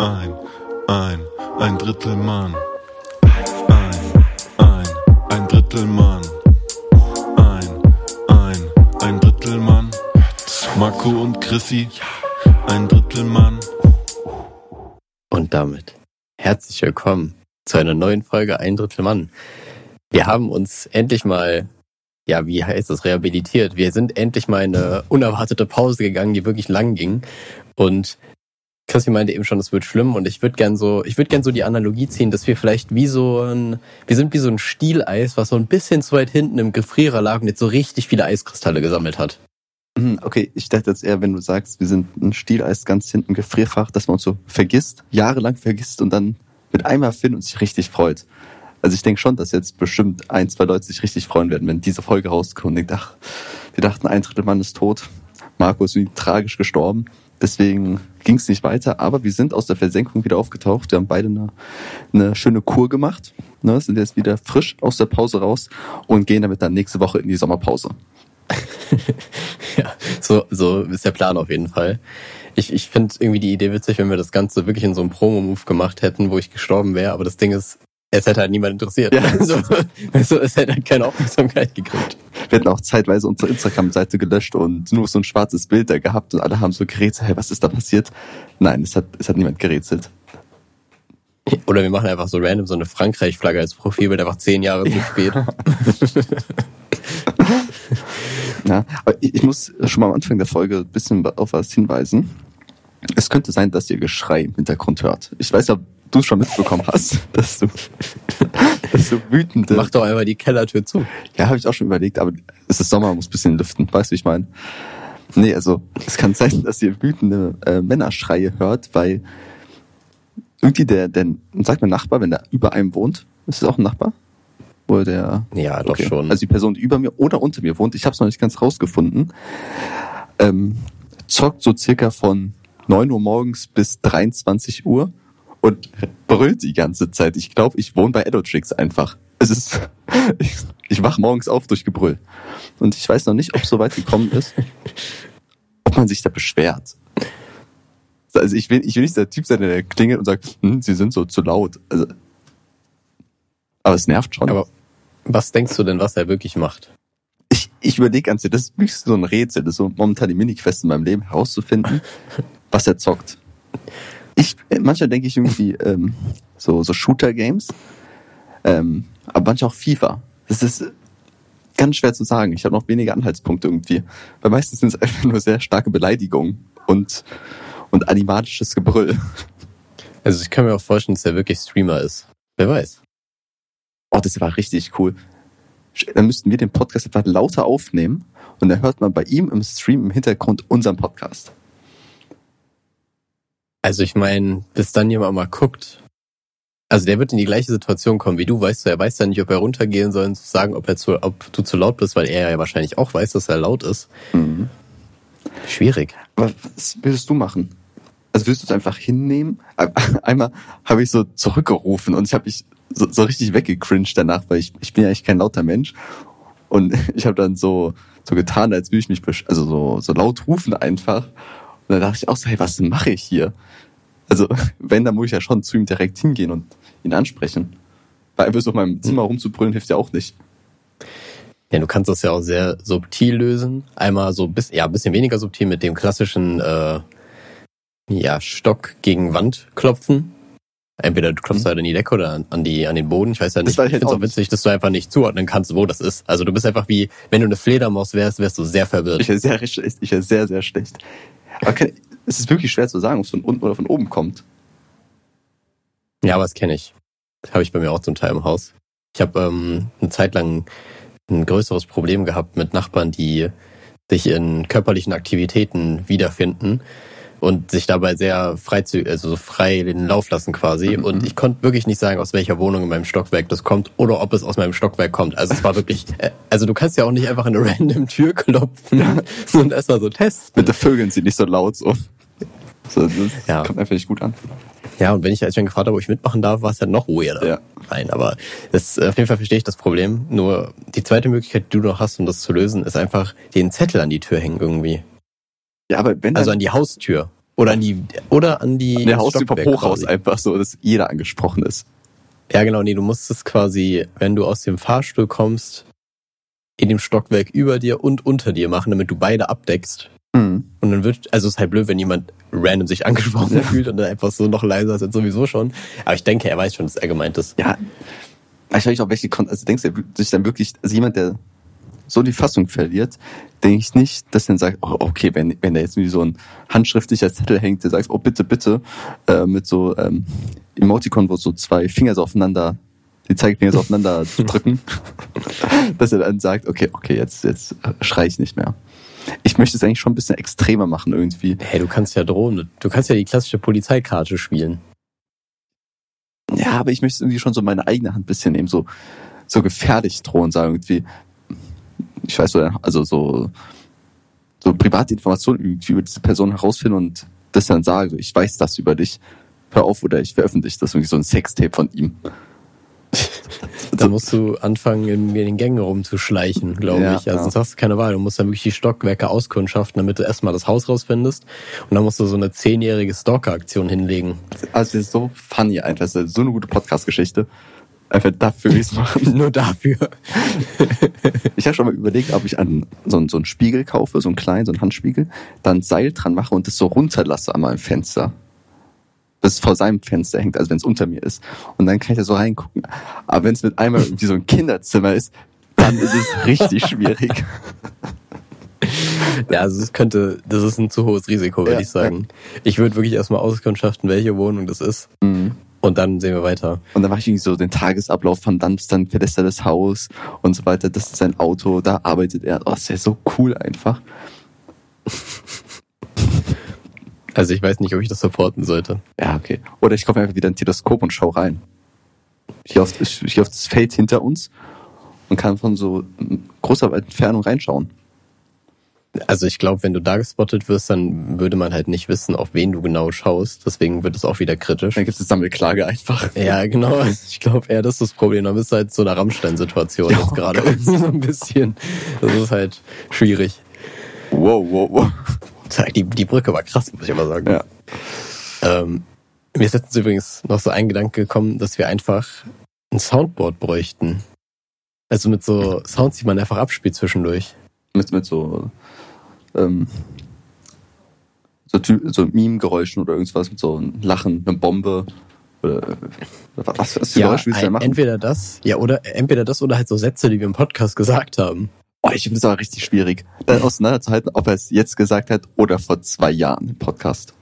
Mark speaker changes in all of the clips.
Speaker 1: ein, ein, ein Drittel Mann. Ein, ein, ein Drittel Mann. Ein, ein, ein Drittel Mann. Marco und Chrissy, ein Drittel Mann.
Speaker 2: Und damit herzlich willkommen zu einer neuen Folge Ein Drittel Mann. Wir haben uns endlich mal, ja, wie heißt das, rehabilitiert. Wir sind endlich mal in eine unerwartete Pause gegangen, die wirklich lang ging. Und Christi meinte eben schon, es wird schlimm und ich würde gern so, ich würde gern so die Analogie ziehen, dass wir vielleicht wie so ein, wir sind wie so ein Stieleis, was so ein bisschen zu weit hinten im Gefrierer lag und jetzt so richtig viele Eiskristalle gesammelt hat.
Speaker 3: Mhm, Okay, ich dachte jetzt eher, wenn du sagst, wir sind ein Stieleis ganz hinten Gefrierfach, dass man uns so vergisst, jahrelang vergisst und dann mit einmal findet und sich richtig freut. Also ich denke schon, dass jetzt bestimmt ein, zwei Leute sich richtig freuen werden, wenn diese Folge rauskommt und denkt, ach, wir dachten, ein Drittel Mann ist tot, Marco ist irgendwie tragisch gestorben. Deswegen ging es nicht weiter, aber wir sind aus der Versenkung wieder aufgetaucht. Wir haben beide eine, eine schöne Kur gemacht, ne, sind jetzt wieder frisch aus der Pause raus und gehen damit dann nächste Woche in die Sommerpause.
Speaker 2: Ja, so, so ist der Plan auf jeden Fall. Ich, ich finde irgendwie die Idee witzig, wenn wir das Ganze wirklich in so einem Promo-Move gemacht hätten, wo ich gestorben wäre, aber das Ding ist, es hätte halt niemand interessiert.
Speaker 3: Ja.
Speaker 2: Also, also, es hätte halt keine Aufmerksamkeit gekriegt.
Speaker 3: Wir hätten auch zeitweise unsere Instagram-Seite gelöscht und nur so ein schwarzes Bild da gehabt und alle haben so gerätselt, hey, was ist da passiert? Nein, es hat, es hat niemand gerätselt.
Speaker 2: Oder wir machen einfach so random so eine Frankreich-Flagge als Profilbild, einfach zehn Jahre zu spät.
Speaker 3: Ja, aber ich muss schon mal am Anfang der Folge ein bisschen auf was hinweisen. Es könnte sein, dass ihr Geschrei im Hintergrund hört. Ich weiß ja, du es schon mitbekommen hast, dass du, dass du wütende...
Speaker 2: Mach doch einfach die Kellertür zu.
Speaker 3: Ja, habe ich auch schon überlegt, aber es ist Sommer, muss ein bisschen lüften. Weißt du, wie ich meine? Nee, also es kann sein, dass ihr wütende äh, Männerschreie hört, weil irgendwie der, der, sagt mein Nachbar, wenn der über einem wohnt, ist es auch ein Nachbar? Oder der...
Speaker 2: Ja, doch schon.
Speaker 3: Also die Person, die über mir oder unter mir wohnt, ich habe es noch nicht ganz rausgefunden, ähm, zockt so circa von 9 Uhr morgens bis 23 Uhr und brüllt die ganze Zeit. Ich glaube, ich wohne bei Edotrix einfach. Es ist, ich, ich wach morgens auf durch Gebrüll. Und ich weiß noch nicht, ob es so weit gekommen ist, ob man sich da beschwert. Also ich will, ich will nicht der Typ sein, der klingelt und sagt, hm, sie sind so zu laut. Also, aber es nervt schon.
Speaker 2: Aber was denkst du denn, was er wirklich macht?
Speaker 3: ich, ich überlege ganz, das ist wirklich so ein Rätsel, das ist so momentan die Mini-Quest in meinem Leben herauszufinden, was er zockt. Ich, manchmal denke ich irgendwie ähm, so, so Shooter-Games, ähm, aber manchmal auch FIFA. Das ist ganz schwer zu sagen. Ich habe noch wenige Anhaltspunkte irgendwie. Weil meistens sind es einfach nur sehr starke Beleidigungen und, und animatisches Gebrüll.
Speaker 2: Also ich kann mir auch vorstellen, dass er wirklich Streamer ist. Wer weiß.
Speaker 3: Oh, das war richtig cool. Dann müssten wir den Podcast etwas lauter aufnehmen und dann hört man bei ihm im Stream im Hintergrund unseren Podcast.
Speaker 2: Also ich meine, bis dann jemand mal guckt. Also der wird in die gleiche Situation kommen wie du, weißt du, er weiß ja nicht, ob er runtergehen soll und sagen, ob er zu, ob du zu laut bist, weil er ja wahrscheinlich auch weiß, dass er laut ist.
Speaker 3: Mhm.
Speaker 2: Schwierig.
Speaker 3: Aber was würdest du machen? Also würdest du es einfach hinnehmen? Einmal habe ich so zurückgerufen und ich habe mich so, so richtig weggecringed danach, weil ich, ich bin ja eigentlich kein lauter Mensch. Und ich habe dann so, so getan, als würde ich mich, also so, so laut rufen einfach. Und dann dachte ich auch so, hey, was mache ich hier? Also, wenn, dann muss ich ja schon zu ihm direkt hingehen und ihn ansprechen. Weil einfach so auf meinem Zimmer rumzubrüllen hilft ja auch nicht.
Speaker 2: Ja, du kannst das ja auch sehr subtil lösen. Einmal so bis, ja, ein bisschen weniger subtil mit dem klassischen äh, ja, Stock gegen Wand klopfen. Entweder du klopfst
Speaker 3: Mhm.
Speaker 2: halt in die Decke oder an- die an den Boden. Ich weiß ja
Speaker 3: Das
Speaker 2: nicht.
Speaker 3: weiß
Speaker 2: Ich
Speaker 3: halt
Speaker 2: finde es
Speaker 3: auch
Speaker 2: witzig, dass du einfach nicht zuordnen kannst, wo das ist. Also du bist einfach wie, wenn du eine Fledermaus wärst, wärst du sehr verwirrt.
Speaker 3: Ich wäre sehr schlecht. Ich wäre sehr, sehr schlecht. Aber es ist wirklich schwer zu sagen, ob es von unten oder von oben kommt.
Speaker 2: Ja, aber das kenne ich. Das habe ich bei mir auch zum Teil im Haus. Ich habe ähm, eine Zeit lang ein größeres Problem gehabt mit Nachbarn, die sich in körperlichen Aktivitäten wiederfinden und sich dabei sehr frei, also so frei den Lauf lassen quasi.
Speaker 3: Mhm.
Speaker 2: Und ich konnte wirklich nicht sagen, aus welcher Wohnung in meinem Stockwerk das kommt oder ob es aus meinem Stockwerk kommt. Also es war wirklich, äh, also du kannst ja auch nicht einfach in eine random Tür klopfen und erstmal so testen.
Speaker 3: Mit den Vögeln sind nicht so laut so. so das
Speaker 2: Ja.
Speaker 3: kommt einfach nicht gut an.
Speaker 2: Ja, und wenn ich als ich dann gefragt habe, ob ich mitmachen darf, war es dann noch weirder.
Speaker 3: Ja.
Speaker 2: Nein, aber das, auf jeden Fall verstehe ich das Problem. Nur die zweite Möglichkeit, die du noch hast, um das zu lösen, ist einfach den Zettel an die Tür hängen irgendwie.
Speaker 3: Ja, aber wenn
Speaker 2: Also an die Haustür. Oder an die, oder an die.
Speaker 3: Der Haustür vom Hochhaus einfach so, dass jeder angesprochen ist.
Speaker 2: Ja, genau, nee, du musst es quasi, wenn du aus dem Fahrstuhl kommst, in dem Stockwerk über dir und unter dir machen, damit du beide abdeckst.
Speaker 3: Mhm.
Speaker 2: Und dann wird, also es ist halt blöd, wenn jemand random sich angesprochen
Speaker 3: Ja.
Speaker 2: fühlt und dann einfach so noch leiser ist als sowieso schon. Aber ich denke, er weiß schon, dass er gemeint ist.
Speaker 3: Ja, ich weiß nicht, auch welche, Kon also denkst du sich dann wirklich, also jemand, der so die Fassung verliert, denke ich nicht, dass er dann sagt, oh, okay, wenn, wenn da jetzt irgendwie so ein handschriftlicher Zettel hängt, der sagt, oh, bitte, bitte, äh, mit so ähm, Emoticon, wo so zwei Finger so aufeinander, die Zeigefinger so aufeinander drücken, dass er dann sagt, okay, okay, jetzt, jetzt schrei ich nicht mehr. Ich möchte es eigentlich schon ein bisschen extremer machen irgendwie.
Speaker 2: Hey, du kannst ja drohen. Du kannst ja die klassische Polizeikarte spielen.
Speaker 3: Ja, aber ich möchte es irgendwie schon so in meine eigene Hand ein bisschen nehmen, so, so gefährlich drohen, sagen irgendwie, ich weiß so, also so, so private Informationen irgendwie über diese Person herausfinden und das dann sagen, so, ich weiß das über dich, hör auf oder ich veröffentliche das irgendwie so ein Sextape von ihm.
Speaker 2: Da musst du anfangen, in den Gängen rumzuschleichen, glaube
Speaker 3: Ja,
Speaker 2: ich. Also
Speaker 3: ja.
Speaker 2: sonst hast du keine Wahl. Du musst dann wirklich die Stockwerke auskundschaften, damit du erstmal das Haus rausfindest. Und dann musst du so eine zehnjährige Stalker-Aktion hinlegen.
Speaker 3: Also das ist so funny einfach, das ist so eine gute Podcast-Geschichte. Einfach dafür will ich's machen.
Speaker 2: Nur dafür.
Speaker 3: Ich habe schon mal überlegt, ob ich einen, so, einen, so einen Spiegel kaufe, so einen kleinen, so einen Handspiegel, dann Seil dran mache und das so runterlasse an meinem Fenster. Das vor seinem Fenster hängt, also wenn es unter mir ist. Und dann kann ich da so reingucken. Aber wenn es mit einmal irgendwie so ein Kinderzimmer ist, dann ist es richtig schwierig.
Speaker 2: Ja, also es könnte, das ist ein zu hohes Risiko, würde
Speaker 3: Ja,
Speaker 2: ich sagen. Ich würde wirklich erstmal auskundschaften, welche Wohnung das ist.
Speaker 3: Mhm.
Speaker 2: Und dann sehen wir weiter.
Speaker 3: Und dann mache ich irgendwie so den Tagesablauf von dann bis dann verlässt er das Haus und so weiter. Das ist sein Auto, da arbeitet er. Oh, das wäre so cool einfach.
Speaker 2: Also ich weiß nicht, ob ich das supporten sollte.
Speaker 3: Ja, okay. Oder ich kaufe einfach wieder ein Teleskop und schau rein. Ich gehe auf, das Feld hinter uns und kann von so großer Entfernung reinschauen.
Speaker 2: Also ich glaube, wenn du da gespottet wirst, dann würde man halt nicht wissen, auf wen du genau schaust. Deswegen wird es auch wieder kritisch.
Speaker 3: Dann gibt es eine Sammelklage einfach.
Speaker 2: Ja, genau. Also Ich glaube eher, das ist das Problem. Da bist du halt so einer Rammstein-Situation jetzt
Speaker 3: oh
Speaker 2: gerade. So ein bisschen. Das ist halt schwierig.
Speaker 3: Wow, wow, wow.
Speaker 2: Die, die Brücke war krass, muss ich aber sagen.
Speaker 3: Ja.
Speaker 2: Ähm, mir ist letztens übrigens noch so ein Gedanke gekommen, dass wir einfach ein Soundboard bräuchten. Also mit so Sounds, die man einfach abspielt zwischendurch.
Speaker 3: Mit, mit so, ähm, so, so Meme-Geräuschen oder irgendwas, mit so einem Lachen, eine Bombe. Oder, oder was, für Geräusche willst du da machen?
Speaker 2: entweder das, ja, oder entweder das oder halt so Sätze, die wir im Podcast gesagt haben.
Speaker 3: Oh, ich finde es aber richtig schwierig, dann auseinanderzuhalten, ob er es jetzt gesagt hat oder vor zwei Jahren im Podcast.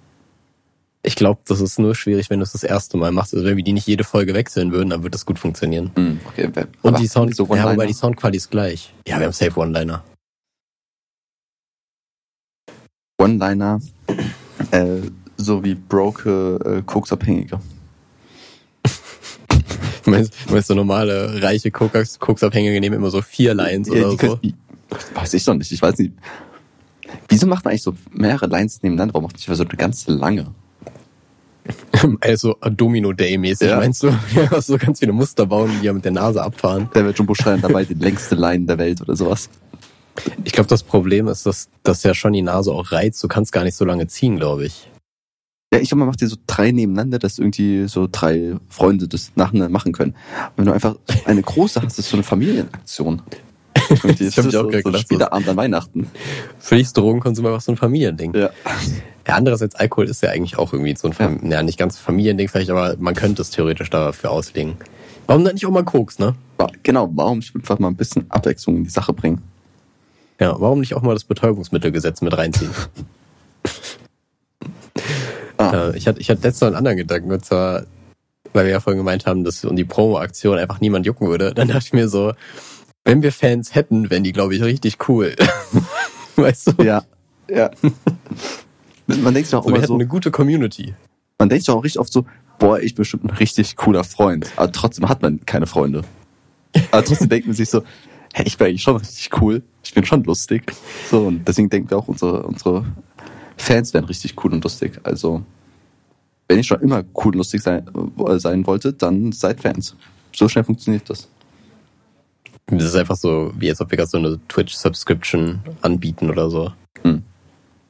Speaker 2: Ich glaube, das ist nur schwierig, wenn du es das erste Mal machst. Also wenn wir die nicht jede Folge wechseln würden, dann wird das gut funktionieren.
Speaker 3: Hm, okay,
Speaker 2: Und die Sound,
Speaker 3: so
Speaker 2: ja, wobei die Soundqualität ist gleich. Ja, wir haben Safe One-Liner.
Speaker 3: One-Liner, äh, so wie broke äh, Koksabhängige.
Speaker 2: Du meinst, du meinst so normale, reiche Koks, Koksabhängige nehmen immer so vier Lines
Speaker 3: Ja,
Speaker 2: oder so.
Speaker 3: können- weiß ich doch nicht, ich weiß nicht. Wieso macht man eigentlich so mehrere Lines nebeneinander? Warum macht man nicht so eine ganze lange?
Speaker 2: Also Domino Day mäßig,
Speaker 3: Ja.
Speaker 2: meinst du? Ja, so ganz viele Muster bauen, die ja mit der Nase abfahren.
Speaker 3: Da wird Jumbo Schreien dabei, die längste Line der Welt oder sowas.
Speaker 2: Ich glaube, das Problem ist, dass, dass ja schon die Nase auch reizt. Du kannst gar nicht so lange ziehen, glaube ich.
Speaker 3: Ja, ich glaube, man macht dir so drei nebeneinander, dass irgendwie so drei Freunde das nacheinander machen können. Wenn du einfach eine große hast, ist so eine Familienaktion.
Speaker 2: Das hab ich auch
Speaker 3: so,
Speaker 2: gerade
Speaker 3: so
Speaker 2: gedacht.
Speaker 3: Spieleabend an Weihnachten.
Speaker 2: Für dich ist Drogenkonsum einfach so ein Familiending.
Speaker 3: Ja.
Speaker 2: Ja, andererseits Alkohol ist ja eigentlich auch irgendwie so ein, Fam ja. nicht ganz Familiending vielleicht, aber man könnte es theoretisch dafür auslegen. Warum dann nicht auch mal Koks, ne?
Speaker 3: Genau, warum nicht einfach mal ein bisschen Abwechslung in die Sache bringen?
Speaker 2: Ja, warum nicht auch mal das Betäubungsmittelgesetz mit reinziehen?
Speaker 3: Ah.
Speaker 2: Äh, ich hatte, ich hatte letztens noch einen anderen Gedanken, und zwar, weil wir ja vorhin gemeint haben, dass um die Promo-Aktion einfach niemand jucken würde. Dann dachte ich mir so, wenn wir Fans hätten, wären die, glaube ich, richtig cool. weißt du?
Speaker 3: Ja, ja. Man denkt sich auch
Speaker 2: So, wir
Speaker 3: immer
Speaker 2: hätten
Speaker 3: so,
Speaker 2: eine gute Community.
Speaker 3: man denkt sich auch richtig oft so, boah, ich bin bestimmt ein richtig cooler Freund. Aber trotzdem hat man keine Freunde. Aber trotzdem denkt man sich so, hey, ich bin eigentlich schon richtig cool. Ich bin schon lustig. So, und deswegen denken wir auch, unsere, unsere Fans wären richtig cool und lustig. Also, wenn ich schon immer cool und lustig sein, äh, sein wollte, dann seid Fans. So schnell funktioniert das.
Speaker 2: Das ist einfach so, wie als ob wir gerade so eine Twitch-Subscription anbieten oder so.
Speaker 3: Hm.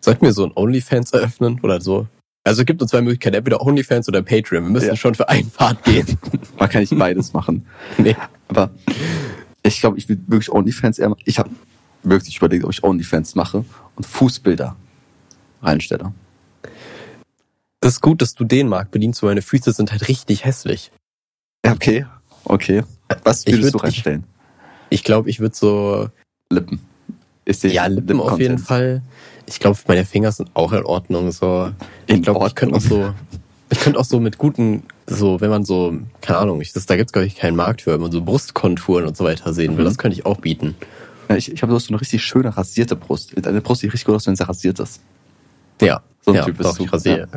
Speaker 2: Sollten wir so ein OnlyFans eröffnen oder so? Also es gibt nur zwei Möglichkeiten, entweder OnlyFans oder Patreon. Wir müssen
Speaker 3: Ja.
Speaker 2: schon für einen Pfad gehen.
Speaker 3: Man kann nicht beides machen.
Speaker 2: nee.
Speaker 3: Aber ich glaube, ich will wirklich OnlyFans eher machen. Ich habe wirklich überlegt, ob ich OnlyFans mache und Fußbilder reinstelle.
Speaker 2: Das ist gut, dass du den Markt bedienst, weil meine Füße sind halt richtig hässlich.
Speaker 3: Ja, okay. Okay. Was
Speaker 2: Ich
Speaker 3: würdest
Speaker 2: würd-
Speaker 3: du reinstellen?
Speaker 2: Ich glaube, ich würde so,
Speaker 3: Lippen.
Speaker 2: Ja, Lippen auf jeden? Fall. Ich glaube, meine Finger sind auch in Ordnung. So,
Speaker 3: In
Speaker 2: ich glaube, ich könnte auch so, ich könnte auch so mit guten, so, wenn man so, keine Ahnung, ich, das, da gibt's glaube ich keinen Markt für, wenn man so Brustkonturen und so weiter sehen will.
Speaker 3: Mhm.
Speaker 2: Das könnte ich auch bieten.
Speaker 3: Ja, ich ich habe so eine richtig schöne rasierte Brust. Deine Brust sieht richtig gut aus, wenn sie rasiert ist.
Speaker 2: Ja,
Speaker 3: So ein
Speaker 2: ja,
Speaker 3: Typ bist
Speaker 2: doch,
Speaker 3: du.
Speaker 2: ich rasiere.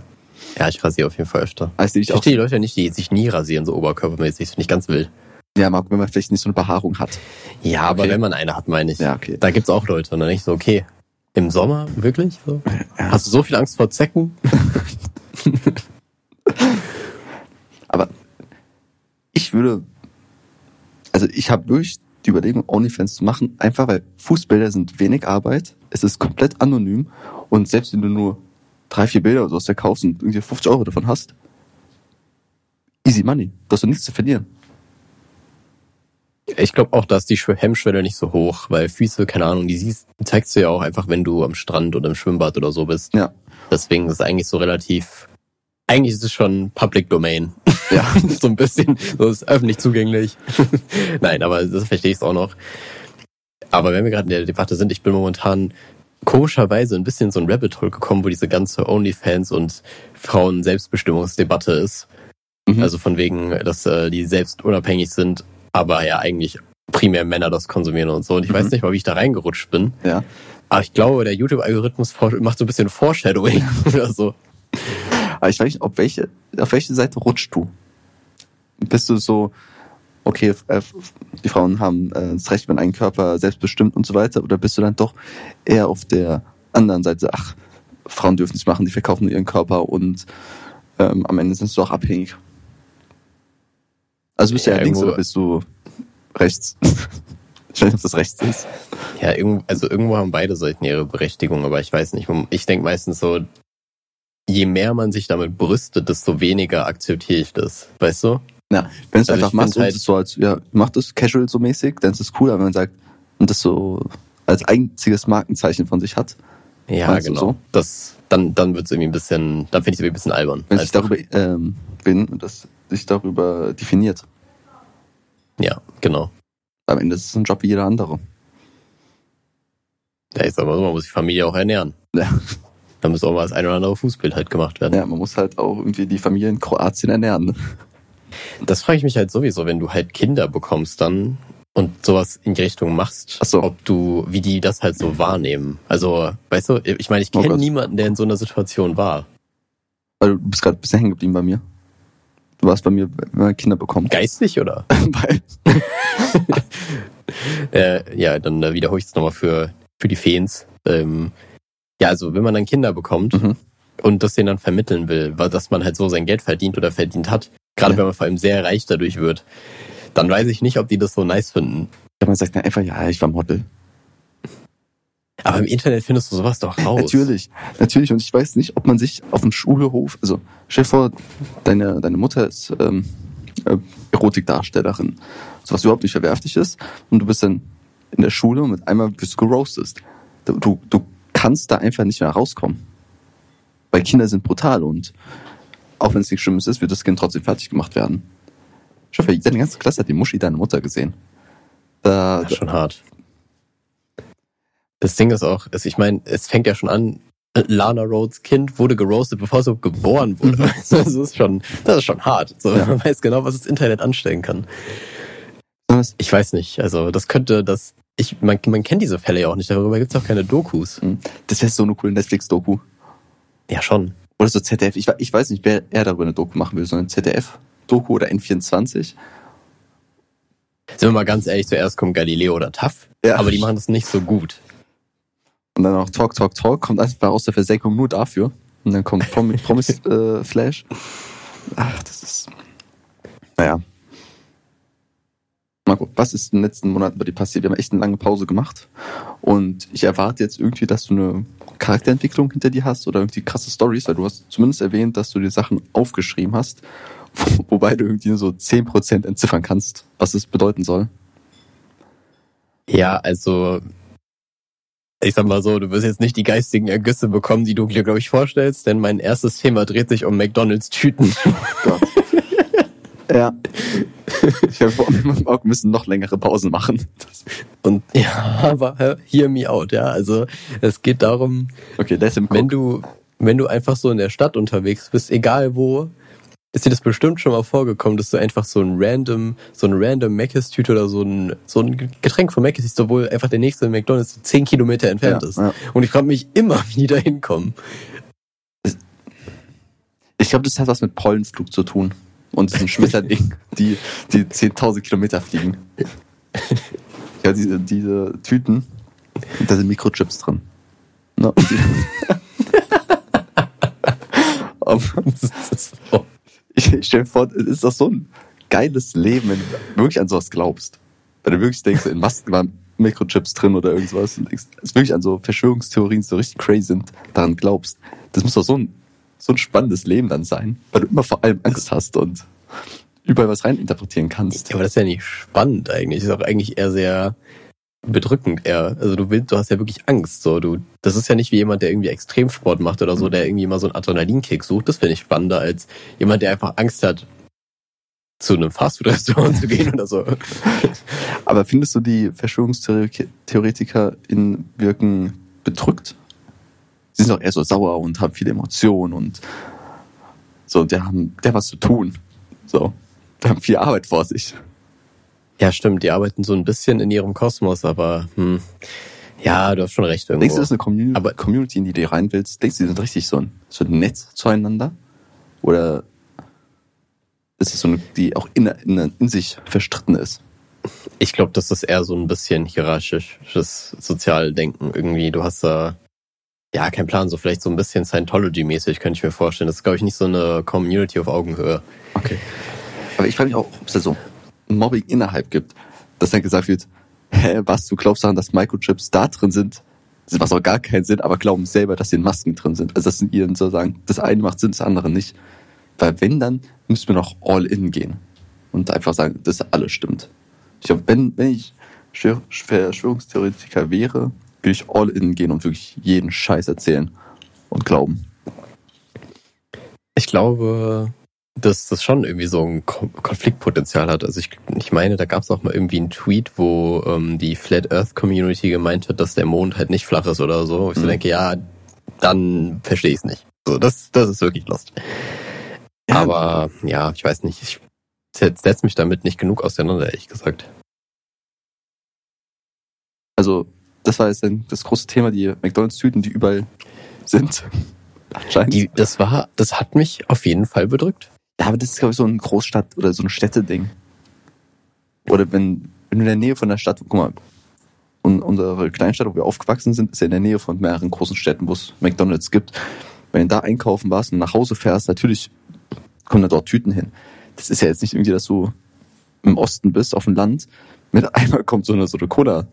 Speaker 2: Ja. ich rasiere auf jeden Fall öfter.
Speaker 3: Also
Speaker 2: Ich
Speaker 3: ich
Speaker 2: verstehe die Leute nicht, die sich nie rasieren, so oberkörpermäßig. Das finde ich ganz wild.
Speaker 3: Ja, Marco, wenn man vielleicht nicht so eine Behaarung hat.
Speaker 2: Ja, aber
Speaker 3: Okay.
Speaker 2: wenn man eine hat, meine ich.
Speaker 3: Ja, okay.
Speaker 2: Da gibt's auch Leute. Und dann nicht so, okay, im Sommer, wirklich? So? Hast du so viel Angst vor Zecken?
Speaker 3: Aber ich würde, also ich habe durch die Überlegung, OnlyFans zu machen, einfach weil Fußbilder sind wenig Arbeit, es ist komplett anonym und selbst wenn du nur drei, vier Bilder oder so aus der kaufst und irgendwie 50 Euro davon hast, easy money, du hast du nichts zu verlieren.
Speaker 2: Ich glaube auch, dass die Schw- Hemmschwelle nicht so hoch, weil Füße, keine Ahnung, die siehst, die zeigst du ja auch einfach, wenn du am Strand oder im Schwimmbad oder so bist.
Speaker 3: Ja.
Speaker 2: Deswegen ist es eigentlich so relativ, eigentlich ist es schon Public Domain.
Speaker 3: Ja.
Speaker 2: so ein bisschen, so ist öffentlich zugänglich. Nein, aber das verstehe ich auch noch. Aber wenn wir gerade in der Debatte sind, ich bin momentan komischerweise ein bisschen so ein Rabbit Hole gekommen, wo diese ganze OnlyFans und Frauen-Selbstbestimmungsdebatte ist.
Speaker 3: Mhm.
Speaker 2: Also von wegen, dass äh, die selbst unabhängig sind, aber ja eigentlich primär Männer das konsumieren und so. Und ich
Speaker 3: Mhm.
Speaker 2: weiß nicht mal, wie ich da reingerutscht bin.
Speaker 3: Ja.
Speaker 2: Aber ich glaube, der YouTube-Algorithmus macht so ein bisschen Foreshadowing oder so.
Speaker 3: Aber ich weiß nicht, auf welche, auf welche Seite rutscht du? Bist du so, okay, äh, die Frauen haben äh, das Recht ihren eigenen Körper selbstbestimmt und so weiter, oder bist du dann doch eher auf der anderen Seite, ach, Frauen dürfen es machen, die verkaufen nur ihren Körper und ähm, am Ende sind sie doch abhängig. Also bist du
Speaker 2: Ja,
Speaker 3: ja links
Speaker 2: irgendwo-
Speaker 3: oder bist du rechts? ich weiß nicht, ob das rechts ist.
Speaker 2: Ja, irgendwo, also irgendwo haben beide Seiten ihre Berechtigung, aber ich weiß nicht. Ich denke meistens so, je mehr man sich damit brüstet, desto weniger akzeptiere ich das. Weißt du?
Speaker 3: Ja, wenn es
Speaker 2: Also
Speaker 3: einfach
Speaker 2: ich
Speaker 3: machst und
Speaker 2: halt-
Speaker 3: es so als, ja, mach das casual so mäßig, dann ist es cool, aber wenn man sagt, und das so als einziges Markenzeichen von sich hat,
Speaker 2: Ja, genau.
Speaker 3: so?
Speaker 2: Das, dann, dann wird's irgendwie ein bisschen, dann finde ich es irgendwie ein bisschen albern.
Speaker 3: wenn
Speaker 2: Einfach.
Speaker 3: darüber ähm, bin und das sich darüber definiert.
Speaker 2: ja, genau.
Speaker 3: Am Ende ist es ein Job wie jeder andere.
Speaker 2: Ja, ich sag mal so, man muss die Familie auch ernähren.
Speaker 3: Ja.
Speaker 2: Da muss auch mal das ein oder andere Fußbild halt gemacht werden.
Speaker 3: Ja, man muss halt auch irgendwie die Familie in Kroatien ernähren. ne?
Speaker 2: Das frage ich mich halt sowieso, wenn du halt Kinder bekommst dann und sowas in die Richtung machst,
Speaker 3: Ach so.
Speaker 2: ob du, wie die das halt so wahrnehmen. Also, weißt du, ich meine, ich
Speaker 3: Oh
Speaker 2: kenne
Speaker 3: Gott.
Speaker 2: niemanden, der in so einer Situation war.
Speaker 3: Weil du bist gerade ein bisschen hängen geblieben bei mir. Du warst bei mir, wenn man Kinder bekommt.
Speaker 2: Geistig, oder? Äh, ja, dann äh, wiederhole ich es nochmal für, für die Fans. Ähm, ja, also wenn man dann Kinder bekommt
Speaker 3: Mhm.
Speaker 2: und das denen dann vermitteln will, weil dass man halt so sein Geld verdient oder verdient hat, gerade
Speaker 3: Ja.
Speaker 2: wenn man vor allem sehr reich dadurch wird, dann weiß ich nicht, ob die das so nice finden.
Speaker 3: man sagt dann einfach, ja, ich war Model.
Speaker 2: Aber im Internet findest du sowas doch raus.
Speaker 3: Natürlich, natürlich. Und ich weiß nicht, ob man sich auf dem Schulhof, also stell dir vor, deine, deine Mutter ist ähm, äh, Erotikdarstellerin, so was überhaupt nicht verwerflich ist, und du bist dann in der Schule und mit einmal wirst du geroastet. Du, du, du kannst da einfach nicht mehr rauskommen. Weil Kinder sind brutal und auch wenn es nichts Schlimmes ist, wird das Kind trotzdem fertig gemacht werden. Ich hoffe, deine ganze Klasse hat die Muschi deiner Mutter gesehen. Da,
Speaker 2: Das ist schon hart. Das Ding ist auch, ist, ich meine, es fängt ja schon an, Lana Rhodes Kind wurde geroastet, bevor sie geboren wurde. Das ist schon, das ist schon hart. So,
Speaker 3: Ja.
Speaker 2: Man weiß genau, was das Internet anstellen kann. Ich weiß nicht, also das könnte das, ich, man, man kennt diese Fälle ja auch nicht, darüber gibt's auch keine Dokus.
Speaker 3: das wäre so eine coole Netflix-Doku.
Speaker 2: Ja, schon.
Speaker 3: Oder so ZDF. Ich, ich weiß nicht, wer er darüber eine Doku machen will. So eine ZDF-Doku oder N24.
Speaker 2: Sind wir mal ganz ehrlich, zuerst kommt Galileo oder TAF,
Speaker 3: Ja.
Speaker 2: aber die machen das nicht so gut.
Speaker 3: Und dann auch Talk, Talk, Talk. Kommt einfach aus der Versenkung nur dafür. Und dann kommt Prom Promis äh, Flash. Ach, das ist... Naja. Marco, was ist in den letzten Monaten bei dir passiert? Wir haben echt eine lange Pause gemacht. Und ich erwarte jetzt irgendwie, dass du eine Charakterentwicklung hinter dir hast oder irgendwie krasse Stories, weil du hast zumindest erwähnt, dass du dir Sachen aufgeschrieben hast, wo, wobei du irgendwie nur so 10% entziffern kannst, was es bedeuten soll.
Speaker 2: Ja, also ich sag mal so, du wirst jetzt nicht die geistigen Ergüsse bekommen, die du dir, glaube ich, vorstellst, denn mein erstes Thema dreht sich um McDonalds-Tüten.
Speaker 3: Gott. Ja. Ich habe vor, wir müssen noch längere Pausen machen.
Speaker 2: Und ja, aber hear me out, ja. Also es geht darum,
Speaker 3: Okay,
Speaker 2: wenn du, wenn du einfach so in der Stadt unterwegs bist, egal wo, ist dir das bestimmt schon mal vorgekommen, dass du einfach so ein random, so ein random Mc's-Tüte oder so ein, so ein Getränk von Mc's siehst, obwohl einfach der nächste McDonalds 10 Kilometer entfernt
Speaker 3: Ja,
Speaker 2: ist.
Speaker 3: ja.
Speaker 2: Und ich frage mich immer, wie die da hinkommen.
Speaker 3: Ich glaube, das hat was mit Pollenflug zu tun. Und diesen Schmetterling, die, die 10.000 Kilometer fliegen. Ja, diese, diese Tüten, da sind Mikrochips drin.
Speaker 2: Das so.
Speaker 3: ich, ich stell mir vor, es ist doch so ein geiles Leben, wenn du wirklich an sowas glaubst. Wenn du wirklich denkst, in Masken waren Mikrochips drin oder irgendwas. Und denkst, es wirklich an so Verschwörungstheorien, die so richtig crazy sind, daran glaubst. Das muss doch so ein, so ein spannendes Leben dann sein, weil du immer vor allem Angst hast und überall was reininterpretieren kannst.
Speaker 2: Ja, aber das ist ja nicht spannend eigentlich. Das ist auch eigentlich eher sehr bedrückend eher. Also du willst, du hast ja wirklich Angst. So, du, das ist ja nicht wie jemand, der irgendwie Extremsport macht oder so, der irgendwie mal so einen Adrenalinkick sucht. Das finde ich spannender als jemand, der einfach Angst hat, zu einem Fastfood-Restaurant zu gehen oder so.
Speaker 3: Aber findest du, die Verschwörungstheoretiker in wirken bedrückt? Sie sind doch eher so sauer und haben viele Emotionen und so, der haben, der hat was zu tun. So, die haben viel Arbeit vor sich.
Speaker 2: Ja, stimmt. Die arbeiten so ein bisschen in ihrem Kosmos, aber hm, ja, du hast schon recht irgendwo.
Speaker 3: Denkst du, das ist eine Community,
Speaker 2: Aber-
Speaker 3: Community, in die du rein willst? Denkst du, die sind richtig so, ein, so nett zueinander? Oder ist es so eine, die auch in, in, in sich verstritten ist?
Speaker 2: Ich glaube, das ist eher so ein bisschen hierarchisches Sozialdenken irgendwie. Du hast da ja keinen Plan, so vielleicht so ein bisschen Scientology-mäßig, könnte ich mir vorstellen. Das ist, glaube ich, nicht so eine Community auf Augenhöhe.
Speaker 3: Okay. Aber ich frage mich auch, ob es da so Mobbing innerhalb gibt, dass dann gesagt wird, hä, was, du glaubst daran, dass Microchips da drin sind? Macht auch gar keinen Sinn, aber glauben selber, dass sie in Masken drin sind. Also das sind ihren sozusagen, das eine macht Sinn, das andere nicht. Weil wenn, dann müssten wir noch all in gehen. Und einfach sagen, dass alles stimmt. Ich glaube, wenn, wenn ich Schwör- Verschwörungstheoretiker wäre, würde ich all in gehen und wirklich jeden Scheiß erzählen und glauben.
Speaker 2: Ich glaube, dass das schon irgendwie so ein Ko- Konfliktpotenzial hat. Also ich, ich meine, da gab es auch mal irgendwie einen Tweet, wo ähm, die Flat Earth Community gemeint hat, dass der Mond halt nicht flach ist oder so. Ich so
Speaker 3: Mhm.
Speaker 2: denke, ja, dann verstehe ich es nicht. So, das, das ist wirklich lost.
Speaker 3: Ja.
Speaker 2: Aber ja, ich weiß nicht. Ich setze mich damit nicht genug auseinander, ehrlich gesagt.
Speaker 3: Also, das war jetzt das große Thema, die McDonalds-Tüten, die überall sind. Anscheinend.
Speaker 2: Die, das war, das hat mich auf jeden Fall bedrückt.
Speaker 3: ja, aber das ist, glaube ich, so ein Großstadt- oder so ein Städteding. Oder wenn, wenn du in der Nähe von der Stadt, guck mal, und unsere Kleinstadt, wo wir aufgewachsen sind, ist ja in der Nähe von mehreren großen Städten, wo es McDonalds gibt. Wenn du da einkaufen warst und nach Hause fährst, natürlich kommen da dort Tüten hin. Das ist ja jetzt nicht irgendwie, dass du im Osten bist, auf dem Land, mit einmal kommt so eine, so eine Cola,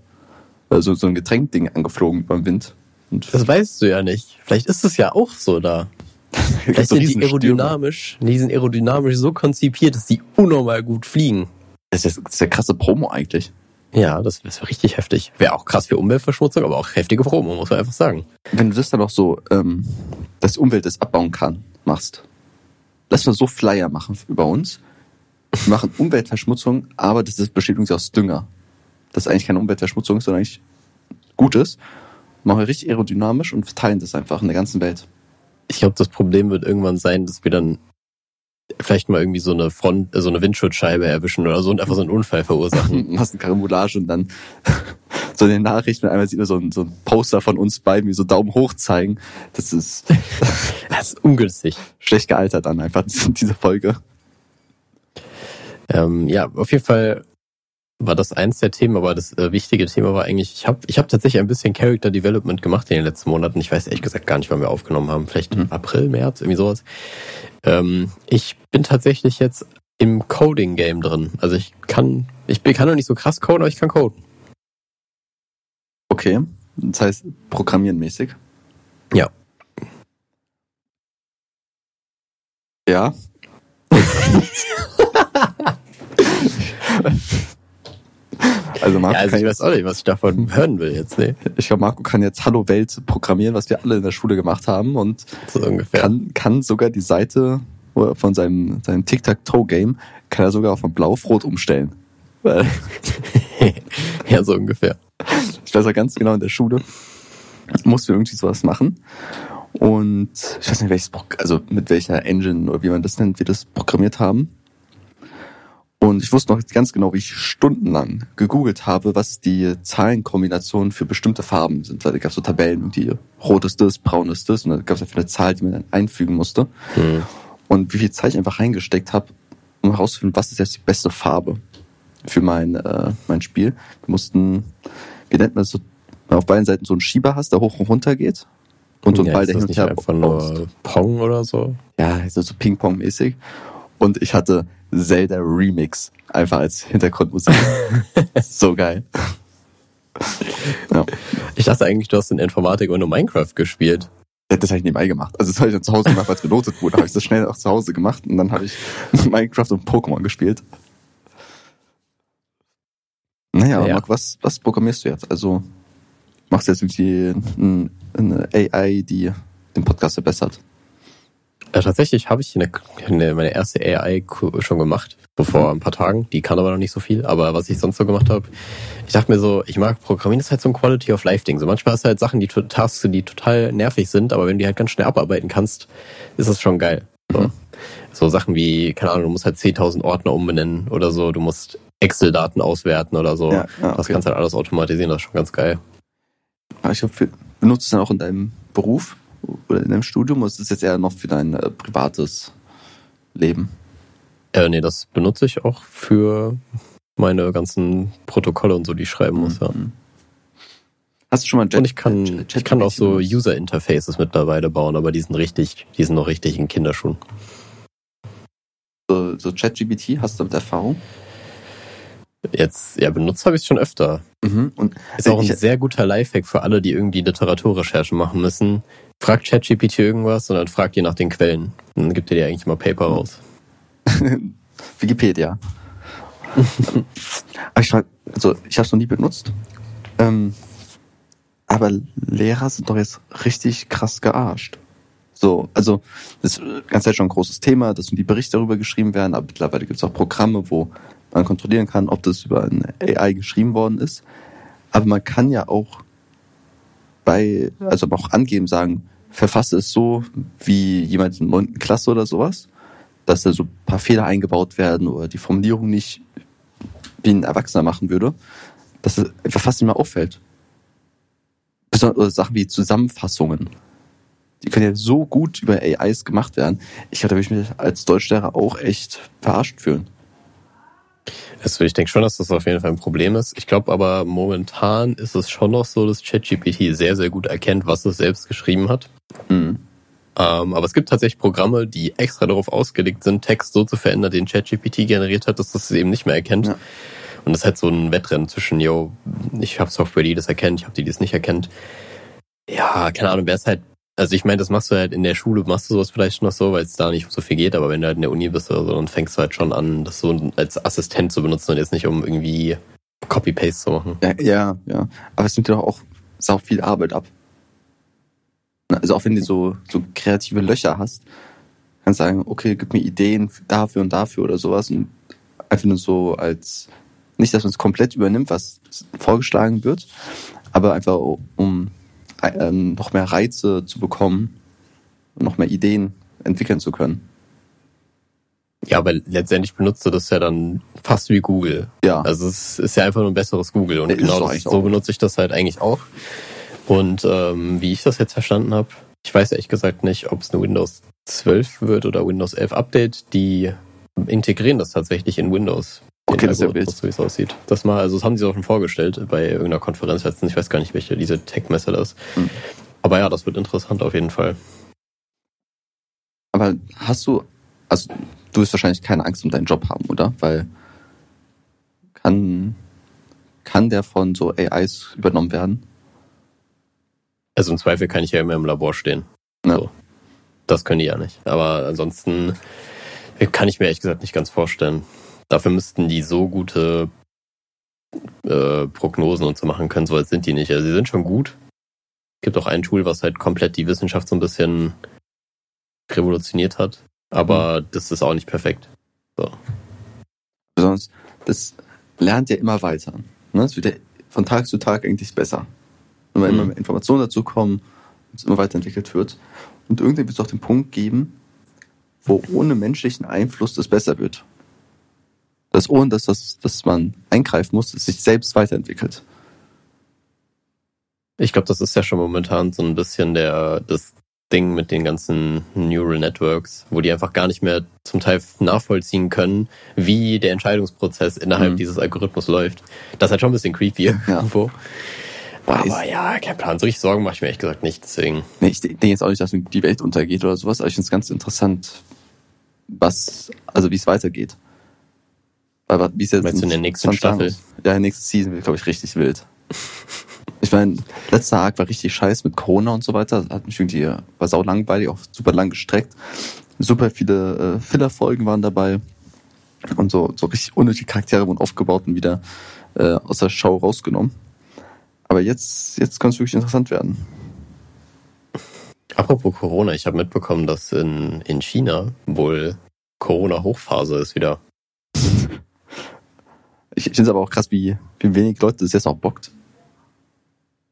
Speaker 3: also so ein Getränkding angeflogen beim Wind. Und
Speaker 2: Das weißt du ja nicht. Vielleicht ist es ja auch so da. Vielleicht sind die aerodynamisch, die sind aerodynamisch so konzipiert, dass die unnormal gut fliegen.
Speaker 3: Das ist, das ist ja krasse Promo eigentlich.
Speaker 2: Ja, das wäre richtig heftig. Wäre auch krass für Umweltverschmutzung, aber auch heftige Promo, muss man einfach sagen.
Speaker 3: Wenn du das dann auch so, ähm, dass die Umwelt das abbauen kann, machst, lass mal so Flyer machen über uns. Wir machen Umweltverschmutzung, aber das ist, besteht irgendwie aus Dünger. Das ist eigentlich keine Umweltverschmutzung, sondern eigentlich Gutes. Machen wir richtig aerodynamisch und verteilen das einfach in der ganzen Welt.
Speaker 2: Ich glaube, das Problem wird irgendwann sein, dass wir dann vielleicht mal irgendwie so eine Front, äh, so eine Windschutzscheibe erwischen oder so und einfach so einen Unfall verursachen.
Speaker 3: Machst eine Karambolage und dann so in den Nachrichten einmal sieht man so ein, so ein Poster von uns beiden, wie so Daumen hoch zeigen. Das ist
Speaker 2: Das ist ungünstig.
Speaker 3: schlecht gealtert dann einfach, diese Folge.
Speaker 2: Ähm, ja, auf jeden Fall war das eins der Themen, aber das äh, wichtige Thema war eigentlich, ich habe ich hab tatsächlich ein bisschen Character Development gemacht in den letzten Monaten. Ich weiß ehrlich gesagt gar nicht, wann wir aufgenommen haben. Vielleicht
Speaker 3: Mhm.
Speaker 2: April, März, irgendwie sowas. Ähm, ich bin tatsächlich jetzt im Coding-Game drin. Also ich kann, ich bin- kann noch nicht so krass coden, aber ich kann coden.
Speaker 3: Okay. Das heißt, programmierenmäßig.
Speaker 2: Ja.
Speaker 3: Ja. also Marco
Speaker 2: ja, also ich weiß auch nicht, was ich davon hören will jetzt, ne?
Speaker 3: ich glaube, Marco kann jetzt Hallo Welt programmieren, was wir alle in der Schule gemacht haben und
Speaker 2: So ungefähr.
Speaker 3: kann, kann sogar die Seite von seinem, seinem Tic-Tac-Toe-Game kann er sogar auf Rot umstellen. Weil
Speaker 2: ja, so ungefähr.
Speaker 3: ich weiß ja ganz genau in der Schule mussten wir irgendwie sowas machen. Und ich weiß nicht, welches, also mit welcher Engine oder wie man das nennt, wir das programmiert haben. Und ich wusste noch ganz genau, wie ich stundenlang gegoogelt habe, was die Zahlenkombinationen für bestimmte Farben sind. Weil da gab es so Tabellen, irgendwie rot ist das, braun ist das. Und da gab es dafür eine Zahl, die man dann einfügen musste.
Speaker 2: Hm.
Speaker 3: Und wie viel Zeit ich einfach reingesteckt habe, um herauszufinden, was ist jetzt die beste Farbe für mein, äh, mein Spiel. Wir mussten, wie nennt man das so, auf beiden Seiten so einen Schieber hast, der hoch und runter geht. Und so ein
Speaker 2: ja,
Speaker 3: Ball, der hin und her
Speaker 2: einfach nur Pong oder so?
Speaker 3: Ja, ist so Ping-Pong-mäßig. Und ich hatte Zelda Remix einfach als Hintergrundmusik. so geil. ja.
Speaker 2: Ich dachte eigentlich, du hast in Informatik und nur Minecraft gespielt.
Speaker 3: Das habe ich nebenbei gemacht. Also das habe ich dann zu Hause gemacht, weil es benotet wurde. habe ich das schnell auch zu Hause gemacht und dann habe ich Minecraft und Pokémon gespielt. Naja,
Speaker 2: Ja.
Speaker 3: Marc, was, was programmierst du jetzt? Also machst du jetzt irgendwie ein- eine AI, die den Podcast verbessert?
Speaker 2: Äh, tatsächlich habe ich eine, eine, meine erste AI schon gemacht, so vor ein paar Tagen. Die kann aber noch nicht so viel. Aber was ich sonst so gemacht habe, ich dachte mir so, ich mag Programmieren, das ist halt so ein Quality of Life Ding. So manchmal hast du halt Sachen, die Tasks, die total nervig sind, aber wenn du die halt ganz schnell abarbeiten kannst, ist das schon geil. So,
Speaker 3: Mhm.
Speaker 2: so Sachen wie, keine Ahnung, du musst halt 10.000 Ordner umbenennen oder so, du musst Excel-Daten auswerten oder so.
Speaker 3: Ja, ja,
Speaker 2: Das
Speaker 3: okay.
Speaker 2: kannst du halt alles automatisieren, das ist schon ganz geil.
Speaker 3: Aber ich hoffe, benutzt es dann auch in deinem Beruf oder in deinem Studium oder ist es jetzt eher noch für dein äh, privates Leben?
Speaker 2: Äh, nee, das benutze ich auch für meine ganzen Protokolle und so, die ich schreiben muss, ja.
Speaker 3: Mhm. Hast du schon mal
Speaker 2: Und ich kann,
Speaker 3: Chat-
Speaker 2: ich kann auch so
Speaker 3: benutzt?
Speaker 2: User Interfaces mittlerweile bauen, aber die sind richtig, die sind noch richtig in Kinderschuhen.
Speaker 3: so, so ChatGPT? Hast du damit Erfahrung?
Speaker 2: Jetzt, ja, benutzt habe ich es schon öfter.
Speaker 3: Mhm. Und
Speaker 2: Ist auch ein sehr guter Lifehack für alle, die irgendwie Literaturrecherchen machen müssen. Fragt ChatGPT irgendwas und dann fragt ihr nach den Quellen. Dann gibt ihr dir eigentlich mal Paper raus.
Speaker 3: Wikipedia. aber ich also ich habe es noch nie benutzt. Ähm, aber Lehrer sind doch jetzt richtig krass gearscht. So, also das ist die ganze Zeit schon ein großes Thema, dass die Berichte darüber geschrieben werden, aber mittlerweile gibt es auch Programme, wo man kontrollieren kann, ob das über eine AI geschrieben worden ist. Aber man kann ja auch bei, also auch angeben, sagen, verfasse es so wie jemand in der 9. Klasse oder sowas, dass da so ein paar Fehler eingebaut werden oder die Formulierung nicht wie ein Erwachsener machen würde, dass es einfach fast nicht mehr auffällt. Besonders oder Sachen wie Zusammenfassungen. Die können ja so gut über AIs gemacht werden. Ich glaube, da würde ich mich als Deutschlehrer auch echt verarscht fühlen.
Speaker 2: Also ich denke schon, dass das auf jeden Fall ein Problem ist. Ich glaube aber momentan ist es schon noch so, dass ChatGPT sehr, sehr gut erkennt, was es selbst geschrieben hat.
Speaker 3: Mhm.
Speaker 2: Ähm, aber es gibt tatsächlich Programme, die extra darauf ausgelegt sind, Text so zu verändern, den ChatGPT generiert hat, dass das es eben nicht mehr erkennt.
Speaker 3: Ja.
Speaker 2: Und das ist halt so ein Wettrennen zwischen, yo, ich habe Software, die das erkennt, ich habe die, die es nicht erkennt. Ja, keine Ahnung, wer ist halt, also ich meine, das machst du halt in der Schule, machst du sowas vielleicht noch so, weil es da nicht so viel geht, aber wenn du halt in der Uni bist oder so, dann fängst du halt schon an, das so als Assistent zu benutzen und jetzt nicht um irgendwie Copy-Paste zu machen.
Speaker 3: Ja, ja, ja. Aber es nimmt dir doch auch sau viel Arbeit ab. Also auch wenn du so, so kreative Löcher hast, kannst du sagen, okay, gib mir Ideen dafür und dafür oder sowas und einfach nur so als, nicht, dass man es komplett übernimmt, was vorgeschlagen wird, aber einfach um ähm, noch mehr Reize zu bekommen und noch mehr Ideen entwickeln zu können.
Speaker 2: Ja, aber letztendlich benutzt du das ja dann fast wie Google.
Speaker 3: Ja.
Speaker 2: Also es ist ja einfach nur ein besseres Google und
Speaker 3: ist es
Speaker 2: genau das, so benutze ich das halt eigentlich auch. Und ähm, wie ich das jetzt verstanden habe, ich weiß ehrlich gesagt nicht, ob es eine Windows 12 wird oder Windows 11 Update, die integrieren das tatsächlich in Windows.
Speaker 3: Okay, das ist ja
Speaker 2: Algorithmus, so wie es aussieht. Das mal, also das haben sie auch schon vorgestellt bei irgendeiner Konferenz letztens, ich weiß gar nicht, welche diese Tech-Messe das.
Speaker 3: Hm.
Speaker 2: Aber ja, das wird interessant auf jeden Fall.
Speaker 3: Aber hast du, also du wirst wahrscheinlich keine Angst um deinen Job haben, oder? Weil kann, kann der von so AIs übernommen werden?
Speaker 2: Also im Zweifel kann ich ja immer im Labor stehen.
Speaker 3: Ja.
Speaker 2: So. Das können die ja nicht. Aber ansonsten kann ich mir ehrlich gesagt nicht ganz vorstellen. Dafür müssten die so gute äh, Prognosen und so machen können, so als sind die nicht. Also sie sind schon gut. Es gibt auch ein Tool, was halt komplett die Wissenschaft so ein bisschen revolutioniert hat. Aber das ist auch nicht perfekt.
Speaker 3: Besonders, das lernt ja immer weiter. Ne? Es wird ja von Tag zu Tag eigentlich besser. Wenn
Speaker 2: Mhm.
Speaker 3: immer mehr Informationen dazu kommen und es immer weiterentwickelt wird. Und irgendwann wird es auch den Punkt geben, wo ohne menschlichen Einfluss das besser wird. Dass ohne dass, das, dass man eingreifen muss, es sich selbst weiterentwickelt.
Speaker 2: Ich glaube, das ist ja schon momentan so ein bisschen der, das Ding mit den ganzen Neural Networks, wo die einfach gar nicht mehr zum Teil nachvollziehen können, wie der Entscheidungsprozess innerhalb
Speaker 3: Mhm.
Speaker 2: dieses Algorithmus läuft. Das ist halt schon ein bisschen creepy
Speaker 3: Ja.
Speaker 2: irgendwo. Aber ja, kein Plan. So richtig Sorgen mache ich mir ehrlich gesagt nicht. Deswegen.
Speaker 3: Nee, ich denke jetzt auch nicht, dass die Welt untergeht oder sowas, aber ich finde es ganz interessant, was, also wie es weitergeht. Weil, wa- wie es jetzt
Speaker 2: Meinst du in der nächsten
Speaker 3: 20 Jahren
Speaker 2: Staffel?
Speaker 3: ist. Ja, nächste Season wird, glaube ich, richtig wild. Ich meine, letzter Arc war richtig scheiß mit Corona und so weiter. Hat mich irgendwie, äh, war sau langweilig, auch super lang gestreckt. Super viele äh, Filler-Folgen waren dabei. Und so, so richtig unnötige Charaktere wurden aufgebaut und wieder äh, aus der Show rausgenommen. Aber jetzt, jetzt kann es wirklich interessant werden.
Speaker 2: Apropos Corona, ich habe mitbekommen, dass in, in China wohl Corona-Hochphase ist wieder.
Speaker 3: Ich, finde es aber auch krass, wie, wie wenig Leute das jetzt auch bockt.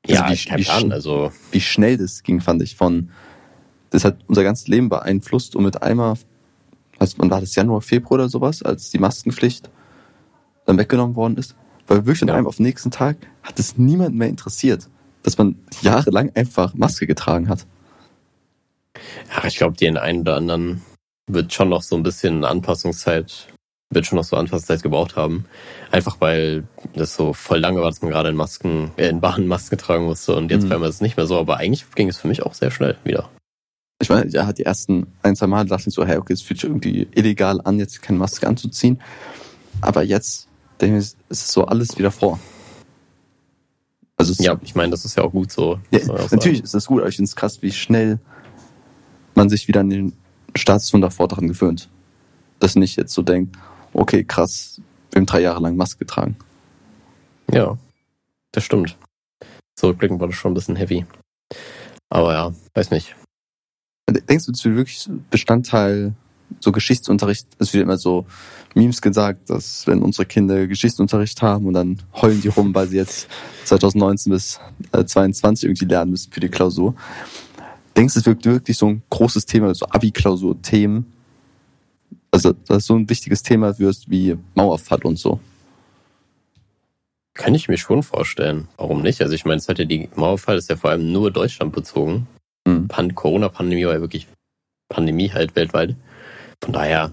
Speaker 3: Also
Speaker 2: ja,
Speaker 3: wie-
Speaker 2: ich
Speaker 3: wie sch-
Speaker 2: Also
Speaker 3: Wie schnell das ging, fand ich. Von, das hat unser ganzes Leben beeinflusst und mit einmal, also man war das Januar, Februar oder sowas, als die Maskenpflicht dann weggenommen worden ist. Weil wirklich von
Speaker 2: Ja.
Speaker 3: einem auf den nächsten Tag hat es niemand mehr interessiert, dass man jahrelang einfach Maske getragen hat.
Speaker 2: Ja, ich glaube, den einen oder anderen wird schon noch so ein bisschen Anpassungszeit, wird schon noch so Anpassungszeit gebraucht haben. Einfach weil das so voll lange war, dass man gerade in Masken, äh, in Bahnen Masken tragen musste und jetzt
Speaker 3: Mhm.
Speaker 2: war es nicht mehr so. Aber eigentlich ging es für mich auch sehr schnell wieder.
Speaker 3: Ich meine, ja, die ersten ein, zwei Mal dachte ich so, hey, okay, es fühlt sich irgendwie illegal an, jetzt keine Maske anzuziehen. Aber jetzt denke ich, es ist so alles wieder vor. Also
Speaker 2: Ja, ich meine, das ist ja auch gut so.
Speaker 3: Ja,
Speaker 2: auch
Speaker 3: natürlich ist das gut, aber ich finde es krass, wie schnell man sich wieder an den Status von davor daran gewöhnt. Dass nicht jetzt so denkt, okay, krass, wir haben drei Jahre lang Maske getragen.
Speaker 2: Ja, das stimmt. Zurückblickend war das schon ein bisschen heavy. Aber ja, weiß nicht.
Speaker 3: Denkst du, das wird wirklich Bestandteil so Geschichtsunterricht? Es wird immer so Memes gesagt, dass wenn unsere Kinder Geschichtsunterricht haben und dann heulen die rum, weil sie jetzt 2019 bis äh, 22 irgendwie lernen müssen für die Klausur. Denkst du, es wird wirklich so ein großes Thema, so Abi-Klausur-Themen? Also, dass so ein wichtiges Thema wird wie Mauerfall und so.
Speaker 2: Kann ich mir schon vorstellen. Warum nicht? Also ich meine, es hat ja die Mauerfall ist ja vor allem nur Deutschland bezogen.
Speaker 3: Mhm.
Speaker 2: Pan Corona-Pandemie war ja wirklich Pandemie halt weltweit. Von daher,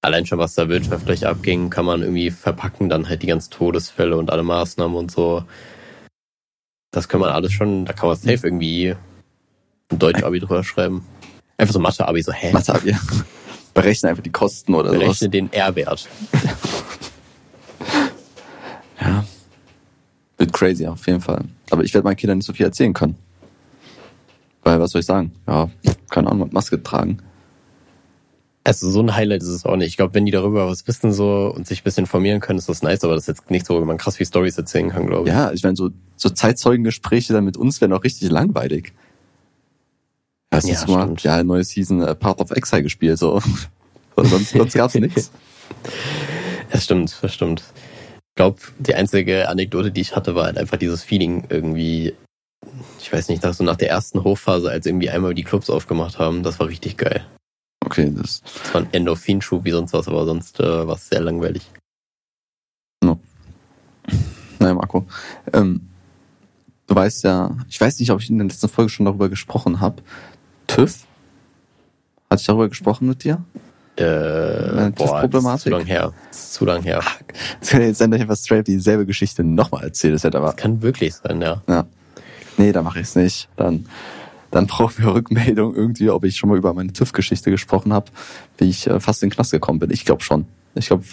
Speaker 2: allein schon was da wirtschaftlich abging, kann man irgendwie verpacken, dann halt die ganzen Todesfälle und alle Maßnahmen und so. Das kann man alles schon, da kann man safe irgendwie ein Deutsch-Abi drüber schreiben. Einfach so Mathe-Abi, so, hä?
Speaker 3: Mathe, ja. Berechne einfach die Kosten oder sowas.
Speaker 2: Berechne den R-Wert.
Speaker 3: Ja. Wird crazy auf jeden Fall. Aber ich werde meinen Kindern nicht so viel erzählen können. Weil, was soll ich sagen? Ja, keine Ahnung, mit Maske tragen.
Speaker 2: Also so ein Highlight ist es auch nicht. Ich glaube, wenn die darüber was wissen so und sich ein bisschen informieren können, ist das nice, aber das ist jetzt nicht so, wo man krass viel Stories erzählen kann, glaube ich.
Speaker 3: Ja, ich meine, so, so Zeitzeugengespräche dann mit uns wären auch richtig langweilig. Hast du
Speaker 2: Ja,
Speaker 3: jetzt mal,
Speaker 2: stimmt.
Speaker 3: ja, neue Season äh, Path of Exile gespielt, so. Und sonst, sonst gab's nichts.
Speaker 2: Das stimmt, das stimmt. Ich glaube, die einzige Anekdote, die ich hatte, war halt einfach dieses Feeling irgendwie, ich weiß nicht, nach, so nach der ersten Hochphase, als irgendwie einmal die Clubs aufgemacht haben, das war richtig geil.
Speaker 3: Okay, das,
Speaker 2: Das war ein Endorphinschub wie sonst was, aber sonst äh, war es sehr langweilig.
Speaker 3: naja, Marco. Ähm, du weißt ja, ich weiß nicht, ob ich in der letzten Folge schon darüber gesprochen habe. TÜV? Hatte ich darüber gesprochen mit dir?
Speaker 2: Äh,
Speaker 3: Meine
Speaker 2: boah, das ist
Speaker 3: TÜV-Problematik?
Speaker 2: zu lang her. Das zu lang her.
Speaker 3: Das kann jetzt sein, dass ich einfach straight dieselbe Geschichte nochmal erzähle. Das hätte aber,
Speaker 2: Kann wirklich sein, ja.
Speaker 3: ja. Nee, da mache ich es nicht. Dann, dann brauchen wir Rückmeldung irgendwie, ob ich schon mal über meine TÜV-Geschichte gesprochen habe, wie ich äh, fast in den Knast gekommen bin. Ich glaube schon. Ich glaube,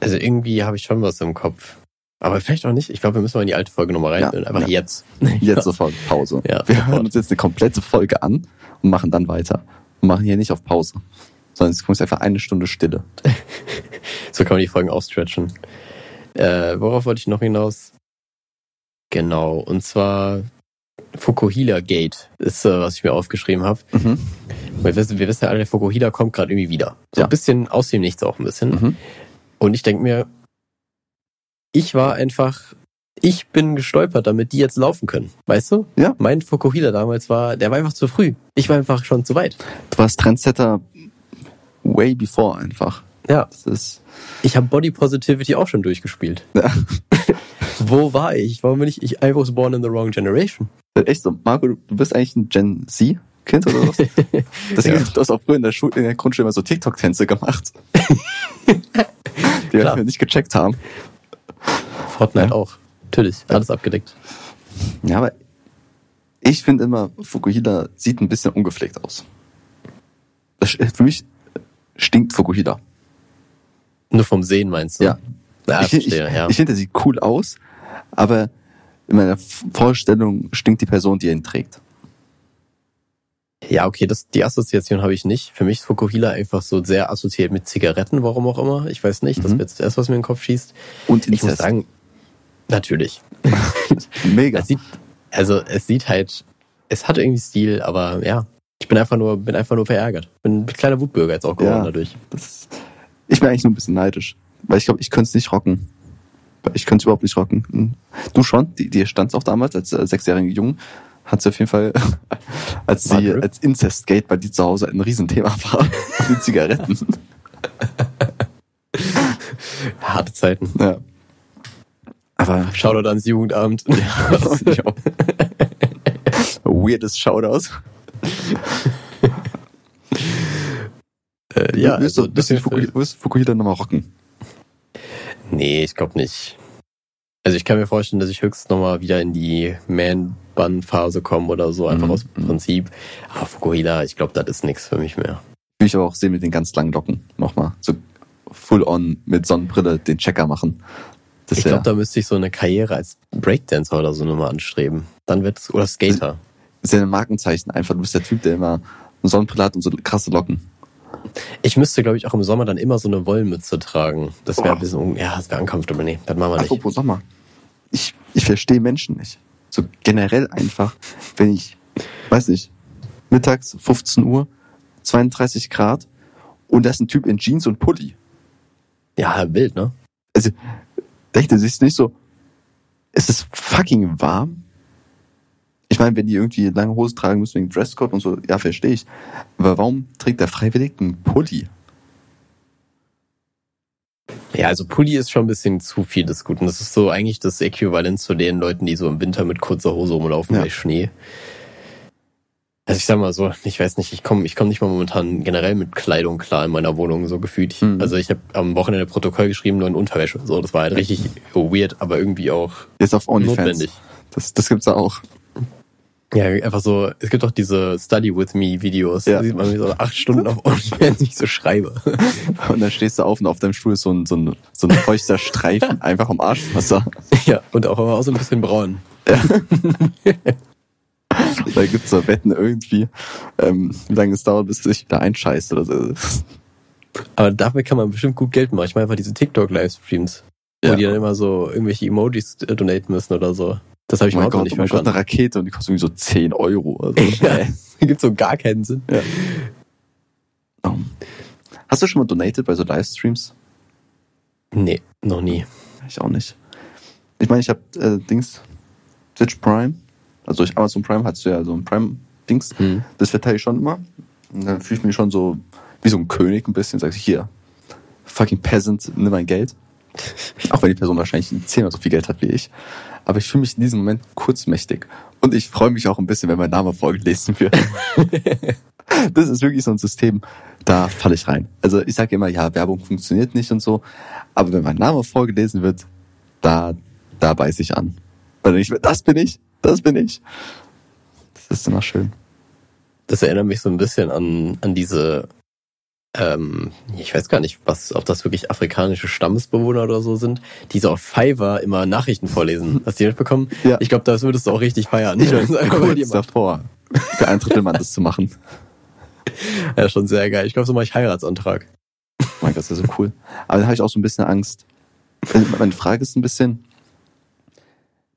Speaker 2: Also irgendwie habe ich schon was im Kopf. Aber vielleicht auch nicht. Ich glaube, wir müssen mal in die alte Folge nochmal rein.
Speaker 3: Ja,
Speaker 2: Einfach
Speaker 3: ja.
Speaker 2: jetzt.
Speaker 3: Jetzt sofort Pause.
Speaker 2: Ja,
Speaker 3: wir hören uns jetzt eine komplette Folge an und machen dann weiter. Und machen hier nicht auf Pause. Sondern es kommt einfach eine Stunde Stille.
Speaker 2: So kann man die Folgen ausstretchen. Äh, worauf wollte ich noch hinaus? Genau, und zwar Fukuhila Gate ist, äh, was ich mir aufgeschrieben habe.
Speaker 3: Mhm.
Speaker 2: Wir wissen, wir wissen ja alle, der Fukuhila kommt gerade irgendwie wieder. So
Speaker 3: Ja.
Speaker 2: ein bisschen aus dem Nichts auch ein bisschen.
Speaker 3: Mhm.
Speaker 2: Und ich denke mir, ich war einfach, ich bin gestolpert, damit die jetzt laufen können. Weißt du?
Speaker 3: Ja.
Speaker 2: Mein Fukuhila damals war, der war einfach zu früh. Ich war einfach schon zu weit.
Speaker 3: Du warst Trendsetter way before einfach.
Speaker 2: Ja.
Speaker 3: Das ist,
Speaker 2: Ich habe Body Positivity auch schon durchgespielt.
Speaker 3: ja.
Speaker 2: Wo war ich? Warum bin ich? Ich I was born in the wrong generation.
Speaker 3: echt so. Marco, du bist eigentlich ein Gen Z-Kind oder was? Deswegen,
Speaker 2: Ja.
Speaker 3: du hast auch früher in der, Schule, in der Grundschule immer so TikTok-Tänze gemacht. die wir nicht gecheckt haben.
Speaker 2: Fortnite
Speaker 3: Ja.
Speaker 2: auch. Natürlich, alles abgedeckt.
Speaker 3: Ja, aber ich finde immer, Fukuhila sieht ein bisschen ungepflegt aus. Das, für mich stinkt Fukuhila.
Speaker 2: Nur vom Sehen meinst du?
Speaker 3: Ja.
Speaker 2: Ja,
Speaker 3: ich ich,
Speaker 2: ja.
Speaker 3: ich finde, er sieht cool aus, aber in meiner Vorstellung stinkt die Person, die ihn trägt.
Speaker 2: ja, okay, das, die Assoziation habe ich nicht. Für mich ist Fukuhila einfach so sehr assoziiert mit Zigaretten, warum auch immer. Ich weiß nicht, das
Speaker 3: Mhm.
Speaker 2: ist jetzt das erste, was mir in den Kopf schießt.
Speaker 3: Und
Speaker 2: Ich muss
Speaker 3: Inzest.
Speaker 2: sagen, natürlich.
Speaker 3: Mega.
Speaker 2: Es sieht, also es sieht halt, es hat irgendwie Stil, aber ja, ich bin einfach nur, bin einfach nur verärgert. Bin ein kleiner Wutbürger jetzt auch geworden
Speaker 3: Ja.
Speaker 2: dadurch.
Speaker 3: Das, ich bin eigentlich nur ein bisschen neidisch. Weil ich glaube, ich könnte es nicht rocken. Ich könnte es überhaupt nicht rocken. Hm. Du schon? Die, dir stand's auch damals als äh, sechsjährige Jung. Hat sie auf jeden Fall, als sie als Incest-Gate bei dir zu Hause ein Riesenthema war. Die Zigaretten.
Speaker 2: Harte Zeiten.
Speaker 3: ja. Aber
Speaker 2: Shoutout ans Jugendamt.
Speaker 3: ja. weirdes Shoutout.
Speaker 2: äh, ja, also,
Speaker 3: du, Fukuhila, wirst du Fukuhila nochmal rocken?
Speaker 2: Nee, ich glaube nicht. Also ich kann mir vorstellen, dass ich höchstens nochmal wieder in die Man-Bun-Phase komme oder so, einfach
Speaker 3: Mhm,
Speaker 2: aus
Speaker 3: mhm.
Speaker 2: Prinzip. Aber Fukuhila, ich glaube, das ist nichts für mich mehr.
Speaker 3: Will ich aber auch sehen mit den ganz langen Locken. Nochmal. So full on mit Sonnenbrille den Checker machen. Das
Speaker 2: ich glaube, da müsste ich so eine Karriere als Breakdancer oder so nochmal anstreben. Dann wird's, oder Skater.
Speaker 3: Das ist ja ein Markenzeichen einfach. Du bist der Typ, der immer eine Sonnenbrille hat und so krasse Locken.
Speaker 2: Ich müsste, glaube ich, auch im Sommer dann immer so eine Wollmütze tragen. Das wäre
Speaker 3: Oh.
Speaker 2: ein bisschen, ja, das wäre uncomfortable. Nee, das machen wir nicht.
Speaker 3: Apropos Sommer. Ich, ich verstehe Menschen nicht. So generell einfach, wenn ich, weiß nicht, mittags 15 Uhr, 32 Grad und da ist ein Typ in Jeans und Pulli.
Speaker 2: Ja, wild, ne?
Speaker 3: Denkt er sich nicht so, es ist fucking warm? Ich meine, wenn die irgendwie lange Hose tragen müssen wegen Dresscode und so, ja, verstehe ich. Aber warum trägt der freiwillig einen Pulli?
Speaker 2: Ja, also Pulli ist schon ein bisschen zu viel des Guten. Das ist so eigentlich das Äquivalent zu den Leuten, die so im Winter mit kurzer Hose rumlaufen
Speaker 3: Ja.
Speaker 2: bei Schnee. Also ich sag mal so, ich weiß nicht, ich komme ich komm nicht mal momentan generell mit Kleidung klar in meiner Wohnung, so gefühlt.
Speaker 3: Mhm.
Speaker 2: Also ich habe am Wochenende Protokoll geschrieben, nur in Unterwäsche. So, das war halt richtig weird, aber irgendwie auch
Speaker 3: Jetzt auf OnlyFans.
Speaker 2: notwendig.
Speaker 3: Das, das gibt's da auch.
Speaker 2: Ja, einfach so, es gibt auch diese Study with me Videos.
Speaker 3: Ja.
Speaker 2: Da sieht man wie so acht Stunden auf OnlyFans ich so schreibe.
Speaker 3: Und dann stehst du auf und auf deinem Stuhl ist so ein, so ein, so ein feuchter Streifen einfach am Arschwasser.
Speaker 2: ja, und auch, aber auch so ein bisschen braun.
Speaker 3: Da gibt's so Wetten irgendwie, ähm, wie lange es dauert, bis sich da einscheißt oder so.
Speaker 2: Aber dafür kann man bestimmt gut Geld machen. Ich meine einfach diese TikTok-Livestreams, wo
Speaker 3: Ja.
Speaker 2: die dann immer so irgendwelche Emojis donaten müssen oder so. Das habe ich
Speaker 3: oh mein Gott,
Speaker 2: nicht
Speaker 3: oh mein Gott, eine
Speaker 2: verstanden.
Speaker 3: Rakete und die kostet irgendwie so 10 Euro. Also,
Speaker 2: Ja, gibt so gar keinen Sinn.
Speaker 3: Oh. Hast du schon mal donated bei so Livestreams?
Speaker 2: Nee, noch nie.
Speaker 3: Ich auch nicht. Ich meine, ich habe äh, Dings, Twitch Prime, also durch Amazon Prime hast du ja so ein Prime-Dings,
Speaker 2: Hm.
Speaker 3: das verteile ich schon immer. Und dann fühle ich mich schon so wie so ein König ein bisschen, sag ich, hier, fucking Peasant, nimm mein Geld. Auch wenn die Person wahrscheinlich zehnmal so viel Geld hat wie ich. Aber ich fühle mich in diesem Moment kurzmächtig. Und ich freue mich auch ein bisschen, wenn mein Name vorgelesen wird. das ist wirklich so ein System, da falle ich rein. Also ich sage immer, ja, Werbung funktioniert nicht und so. Aber wenn mein Name vorgelesen wird, da, da beiß ich an. Weil ich, das bin ich, das bin ich. Das ist immer schön.
Speaker 2: Das erinnert mich so ein bisschen an, an diese ähm, ich weiß gar nicht, was, ob das wirklich afrikanische Stammesbewohner oder so sind, die so auf Fiverr immer Nachrichten vorlesen. Hast du die mitbekommen?
Speaker 3: Ja.
Speaker 2: Ich glaube, das würdest du auch richtig feiern.
Speaker 3: Ich kurz davor, für ein Drittel Mann das zu machen.
Speaker 2: ja, schon sehr geil. Ich glaube, so mache ich Heiratsantrag.
Speaker 3: Oh mein Gott, das ist ja so cool. Aber da habe ich auch so ein bisschen Angst. Also Meine Frage ist ein bisschen,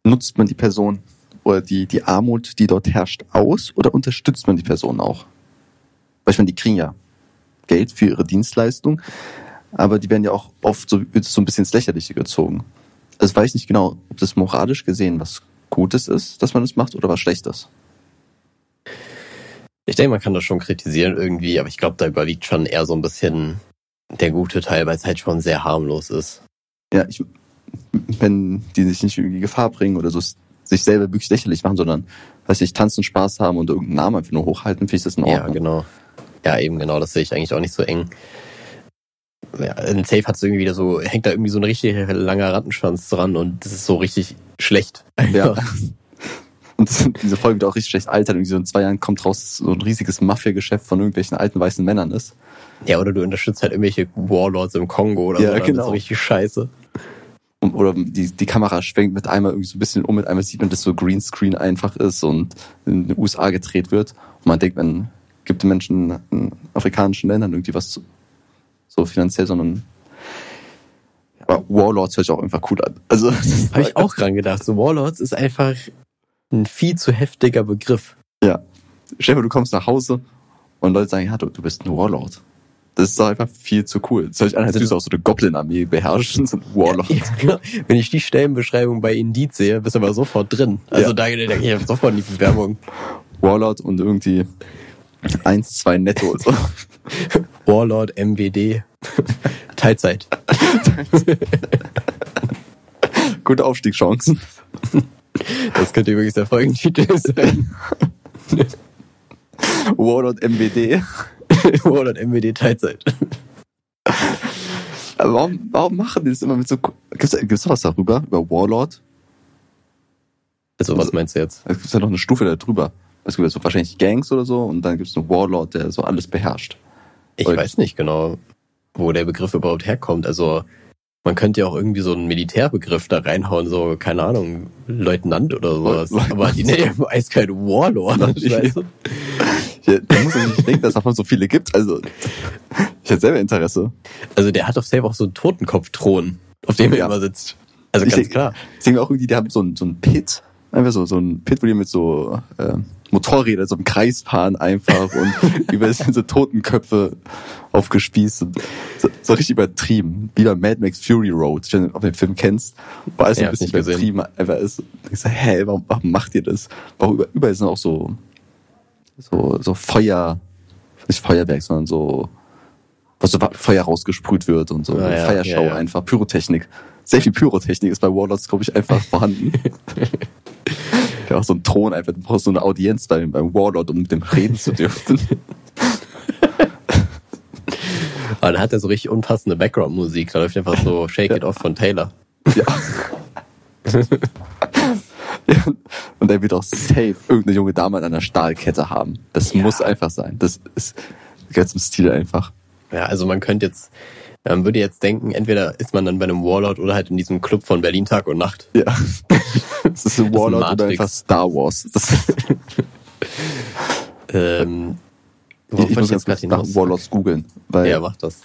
Speaker 3: nutzt man die Person oder die, die Armut, die dort herrscht, aus oder unterstützt man die Person auch? Weil ich meine, die kriegen ja Geld für ihre Dienstleistung, aber die werden ja auch oft so, wird so ein bisschen ins Lächerliche gezogen. Also weiß ich nicht genau, ob das moralisch gesehen was Gutes ist, dass man das macht oder was Schlechtes.
Speaker 2: Ich denke, man kann das schon kritisieren irgendwie, aber ich glaube, da überwiegt schon eher so ein bisschen der gute Teil, weil es halt schon sehr harmlos ist.
Speaker 3: Ja, ich, wenn die sich nicht irgendwie Gefahr bringen oder so sich selber wirklich lächerlich machen, sondern, weiß ich, tanzen, Spaß haben und irgendeinen Namen einfach nur hochhalten, finde ich das in
Speaker 2: Ja,
Speaker 3: Ordnung.
Speaker 2: genau. Ja, eben genau, das sehe ich eigentlich auch nicht so eng. Ja, in Safe hat es irgendwie wieder so, hängt da irgendwie so ein richtig langer Rattenschwanz dran und das ist so richtig schlecht.
Speaker 3: Ja. Und das- diese Folge wird auch richtig schlecht altert. Irgendwie so in zwei Jahren kommt raus, so ein riesiges Mafia-Geschäft von irgendwelchen alten weißen Männern ist.
Speaker 2: Ja, oder du unterstützt halt irgendwelche Warlords im Kongo oder
Speaker 3: Ja,
Speaker 2: so.
Speaker 3: genau.
Speaker 2: ist so richtig scheiße.
Speaker 3: Und, oder die, die Kamera schwenkt mit einmal irgendwie so ein bisschen um, mit einmal sieht man, dass so Greenscreen einfach ist und in den USA gedreht wird. Und man denkt, man gibt den Menschen in afrikanischen Ländern irgendwie was zu, so finanziell, sondern aber Warlords hört sich auch einfach cool an. Also,
Speaker 2: Habe ich auch dran gedacht. So Warlords ist einfach ein viel zu heftiger Begriff.
Speaker 3: Ja. Stell dir du kommst nach Hause und Leute sagen, ja, du, du bist ein Warlord. Das ist doch einfach viel zu cool. Hört sich an, als
Speaker 2: Also
Speaker 3: du auch so eine Goblin-Armee beherrschen, so ein Warlord.
Speaker 2: Ja, genau. Wenn ich die Stellenbeschreibung bei Indeed sehe, bist du aber sofort drin. Also
Speaker 3: Ja.
Speaker 2: da, da ich sofort in die Bewerbung.
Speaker 3: Warlord und irgendwie eins, zwei netto. So.
Speaker 2: Warlord, MWD, Teilzeit.
Speaker 3: Gute Aufstiegschancen.
Speaker 2: Das könnte übrigens der Folgentitel sein.
Speaker 3: Warlord MWD.
Speaker 2: Warlord, MWD, Teilzeit.
Speaker 3: Aber warum, warum machen die das immer mit so... Gibt's, gibt's da was darüber? Über Warlord?
Speaker 2: Also was meinst du jetzt?
Speaker 3: Es gibt ja noch eine Stufe da drüber. Es gibt ja so wahrscheinlich Gangs oder so und dann gibt's einen Warlord, der so alles beherrscht.
Speaker 2: Ich
Speaker 3: Oder-
Speaker 2: weiß nicht genau, wo der Begriff überhaupt herkommt. Also man könnte ja auch irgendwie so einen Militärbegriff da reinhauen, so, keine Ahnung, Leutnant oder sowas.
Speaker 3: Leutnant.
Speaker 2: Aber die nehmen eiskalt Warlord.
Speaker 3: Muss man nicht denken, dass es davon so viele gibt. Also, ich hätte selber Interesse.
Speaker 2: Also der hat auf selber auch so einen Totenkopfthron, auf dem er
Speaker 3: Ja.
Speaker 2: immer sitzt. Also
Speaker 3: Ich
Speaker 2: ganz
Speaker 3: denk-
Speaker 2: klar.
Speaker 3: Ich denke auch irgendwie, die haben so ein, so ein Pit, einfach so, so ein Pit, wo die mit so äh, Motorrädern so im Kreis fahren einfach und über sind so Totenköpfe aufgespießt und so, so richtig übertrieben. Wie bei Mad Max Fury Road, ob du den Film kennst, wo alles so
Speaker 2: Ja,
Speaker 3: ein bisschen übertrieben einfach ist. Ich so, hä, warum, warum macht ihr das? Warum über, überall sind auch so, so, so Feuer, nicht Feuerwerk, sondern so, was so Feuer rausgesprüht wird und so.
Speaker 2: Ah, ja, ja, ja.
Speaker 3: einfach, Pyrotechnik. Sehr viel Pyrotechnik ist bei Warlords, glaube ich, einfach vorhanden. ja, auch so ein Thron einfach, du brauchst so eine Audienz beim, beim Warlord, um mit dem reden zu dürfen.
Speaker 2: Aber dann hat er so richtig unpassende Background-Musik. Da läuft einfach so Shake It Off von Taylor.
Speaker 3: ja. ja. Und er wird auch safe irgendeine junge Dame an einer Stahlkette haben. Das
Speaker 2: Ja.
Speaker 3: muss einfach sein. Das ist gehört zum Stil einfach.
Speaker 2: Ja, also man könnte jetzt, man würde jetzt denken, entweder ist man dann bei einem Warlord oder halt in diesem Club von Berlin Tag und Nacht.
Speaker 3: Ja. Das ist ein Warlord oder
Speaker 2: Matrix.
Speaker 3: einfach Star Wars. Das,
Speaker 2: Ähm,
Speaker 3: ich, ich muss
Speaker 2: jetzt gerade
Speaker 3: nach? Warlords googeln. Weil
Speaker 2: Ja, mach das.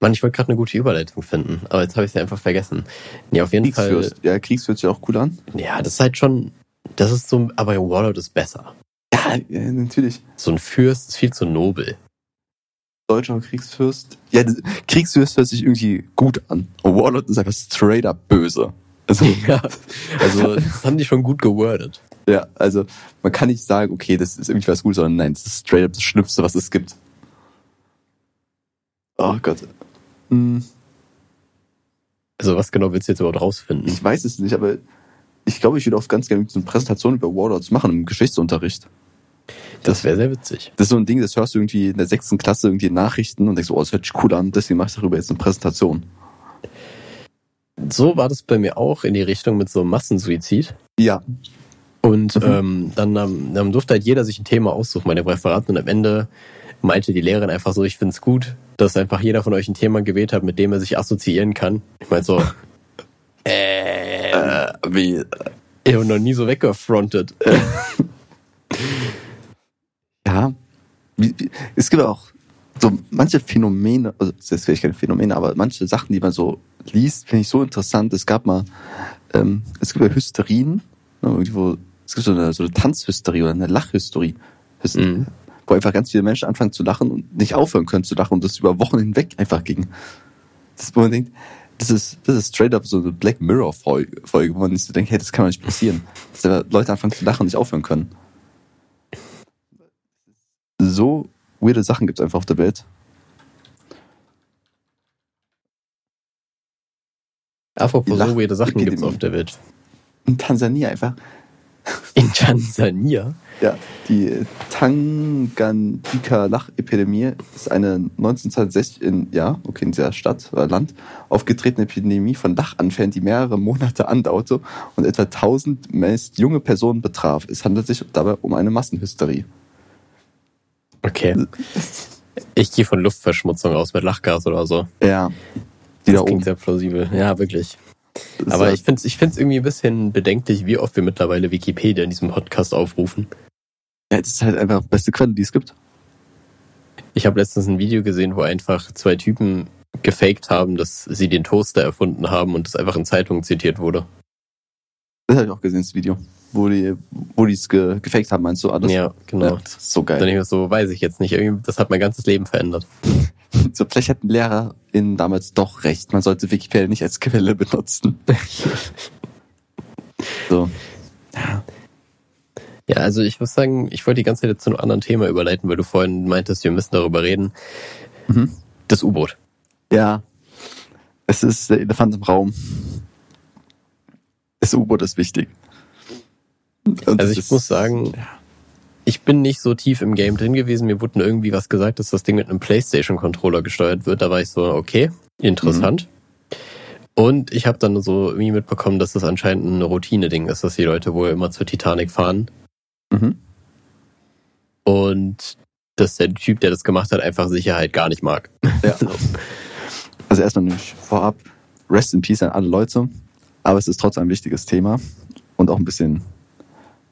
Speaker 2: Mann, ich wollte gerade eine gute Überleitung finden, aber jetzt habe ich sie einfach vergessen. Nee, auf jeden Fall.
Speaker 3: Kriegsfürst. Ja, Kriegsfürst sich auch cool an.
Speaker 2: Ja, das ist halt schon, das ist so, aber Warlord ist besser.
Speaker 3: Ja, ja natürlich.
Speaker 2: So ein Fürst ist viel zu nobel.
Speaker 3: Deutscher Kriegsfürst. Ja, Kriegsfürst hört sich irgendwie gut an. Und Warlord ist einfach straight up böse. Also,
Speaker 2: Ja, also das haben die schon gut gewordet.
Speaker 3: ja, also man kann nicht sagen, okay, das ist irgendwie was Gutes, sondern nein, das ist straight up das Schlimmste, was es gibt. Oh Gott. Hm,
Speaker 2: Also was genau willst du jetzt überhaupt rausfinden?
Speaker 3: Ich weiß es nicht, aber ich glaube, ich würde auch ganz gerne so eine Präsentation über Warlords machen im Geschichtsunterricht.
Speaker 2: Das wäre sehr witzig.
Speaker 3: Das ist so ein Ding, das hörst du irgendwie in der sechsten Klasse irgendwie in Nachrichten und denkst, oh, das hört sich cool an, deswegen mach ich darüber jetzt eine Präsentation.
Speaker 2: So war das bei mir auch in die Richtung mit so einem Massensuizid.
Speaker 3: Ja,
Speaker 2: Und
Speaker 3: Mhm.
Speaker 2: ähm, dann, dann durfte halt jeder sich ein Thema aussuchen bei dem Referat und am Ende meinte die Lehrerin einfach so, ich find's gut, dass einfach jeder von euch ein Thema gewählt hat, mit dem er sich assoziieren kann. Ich meine so, äh,
Speaker 3: Äh, wie,
Speaker 2: ich habe noch nie so weggefrontet.
Speaker 3: ja, wie, wie, es gibt auch so manche Phänomene, also das ist vielleicht keine Phänomene, aber manche Sachen, die man so liest, finde ich so interessant. Es gab mal, ähm, es gibt ja Hysterien, ne, irgendwo, es gibt so eine, so eine Tanzhysterie oder eine Lachhysterie, Hys-
Speaker 2: Mhm.
Speaker 3: wo einfach ganz viele Menschen anfangen zu lachen und nicht aufhören können zu lachen und das über Wochen hinweg einfach ging. Das, ist, wo man denkt, das ist, das ist straight up so eine Black Mirror Folge, Folge wo man sich so denkt, hey, das kann doch nicht passieren. Dass Leute anfangen zu lachen und nicht aufhören können. So weirde Sachen gibt's einfach auf der Welt.
Speaker 2: Apropos
Speaker 3: Lach-
Speaker 2: so weirde Sachen
Speaker 3: Epidemie.
Speaker 2: gibt's auf der Welt.
Speaker 3: In Tansania einfach.
Speaker 2: In Tansania?
Speaker 3: Ja, die Tanganyika-Lachepidemie ist eine 1960 in, ja, okay, in dieser Stadt oder Land aufgetretene Epidemie von Lachanfällen, die mehrere Monate andauerte und etwa 1000 meist junge Personen betraf. Es handelt sich dabei um eine Massenhysterie.
Speaker 2: Okay. Ich gehe von Luftverschmutzung aus mit Lachgas oder so.
Speaker 3: Ja, die da
Speaker 2: Das klingt
Speaker 3: oben.
Speaker 2: sehr plausibel. Ja, wirklich.
Speaker 3: Das
Speaker 2: Aber ich finde es ich find's irgendwie ein bisschen bedenklich, wie oft wir mittlerweile Wikipedia in diesem Podcast aufrufen.
Speaker 3: ja, das ist halt einfach die beste Quelle, die es gibt.
Speaker 2: Ich habe letztens ein Video gesehen, wo einfach zwei Typen gefaked haben, dass sie den Toaster erfunden haben und das einfach in Zeitungen zitiert wurde.
Speaker 3: Das habe ich auch gesehen, das Video. Wo die, wo die es ge gefaked haben, meinst du alles?
Speaker 2: ja, genau.
Speaker 3: Ja, das ist so
Speaker 2: Dann
Speaker 3: geil.
Speaker 2: ich mir so, weiß ich jetzt nicht. Irgendwie, das hat mein ganzes Leben verändert.
Speaker 3: So, vielleicht hatten LehrerInnen damals doch recht. Man sollte Wikipedia nicht als Quelle benutzen. so.
Speaker 2: Ja, also ich muss sagen, ich wollte die ganze Zeit jetzt zu einem anderen Thema überleiten, weil du vorhin meintest, wir müssen darüber reden.
Speaker 3: Mhm.
Speaker 2: Das U-Boot.
Speaker 3: Ja. Es ist der Elefant im Raum. Das U-Boot ist wichtig. Und
Speaker 2: Also ich
Speaker 3: ist-
Speaker 2: muss sagen, ich bin nicht so tief im Game drin gewesen. Mir wurde irgendwie was gesagt, dass das Ding mit einem PlayStation-Controller gesteuert wird. Da war ich so, okay, interessant. Und ich habe dann so irgendwie mitbekommen, dass das anscheinend ein Routine-Ding ist, dass die Leute wohl immer zur Titanic fahren.
Speaker 3: Mhm.
Speaker 2: Und dass der Typ, der das gemacht hat, einfach Sicherheit gar nicht mag.
Speaker 3: Ja. Also erstmal nämlich vorab, Rest in Peace an alle Leute. Aber es ist trotzdem ein wichtiges Thema und auch ein bisschen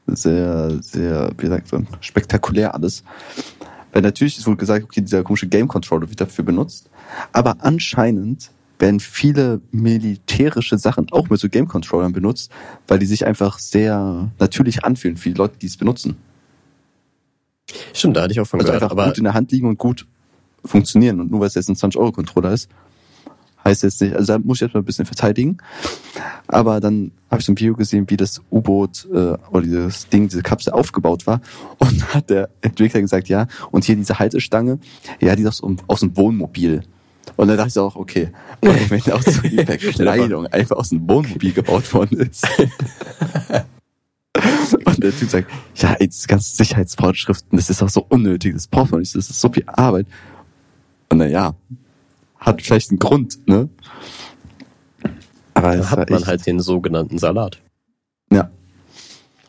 Speaker 3: sehr, sehr, wie sagt man, spektakulär alles. Weil natürlich ist wohl gesagt, okay, dieser komische Game Controller wird dafür benutzt. Aber anscheinend werden viele militärische Sachen auch mit so Game Controllern benutzt, weil die sich einfach sehr natürlich anfühlen für die Leute, die es benutzen.
Speaker 2: Stimmt, da hatte ich auch von
Speaker 3: Also
Speaker 2: gehört.
Speaker 3: einfach
Speaker 2: Aber
Speaker 3: gut in der Hand liegen und gut funktionieren. Und nur weil es jetzt ein 20-Euro-Controller ist, heißt jetzt nicht, also da muss ich jetzt mal ein bisschen verteidigen. Aber dann habe ich so ein Video gesehen, wie das U-Boot äh, oder dieses Ding, diese Kapsel aufgebaut war. Und hat der Entwickler gesagt, ja, und hier diese Haltestange, ja, die ist aus, dem- aus dem Wohnmobil. Und dann dachte ich auch, okay, wenn auch so die Verkleidung einfach aus dem Wohnmobil gebaut worden ist. Und der Typ sagt, ja, ey, diese ganzen Sicherheitsvorschriften, das ist auch so unnötig, das braucht man nicht, das ist so viel Arbeit. Und na ja, hat vielleicht einen Grund, ne? Aber
Speaker 2: dann hat man
Speaker 3: echt-
Speaker 2: halt den sogenannten Salat.
Speaker 3: ja.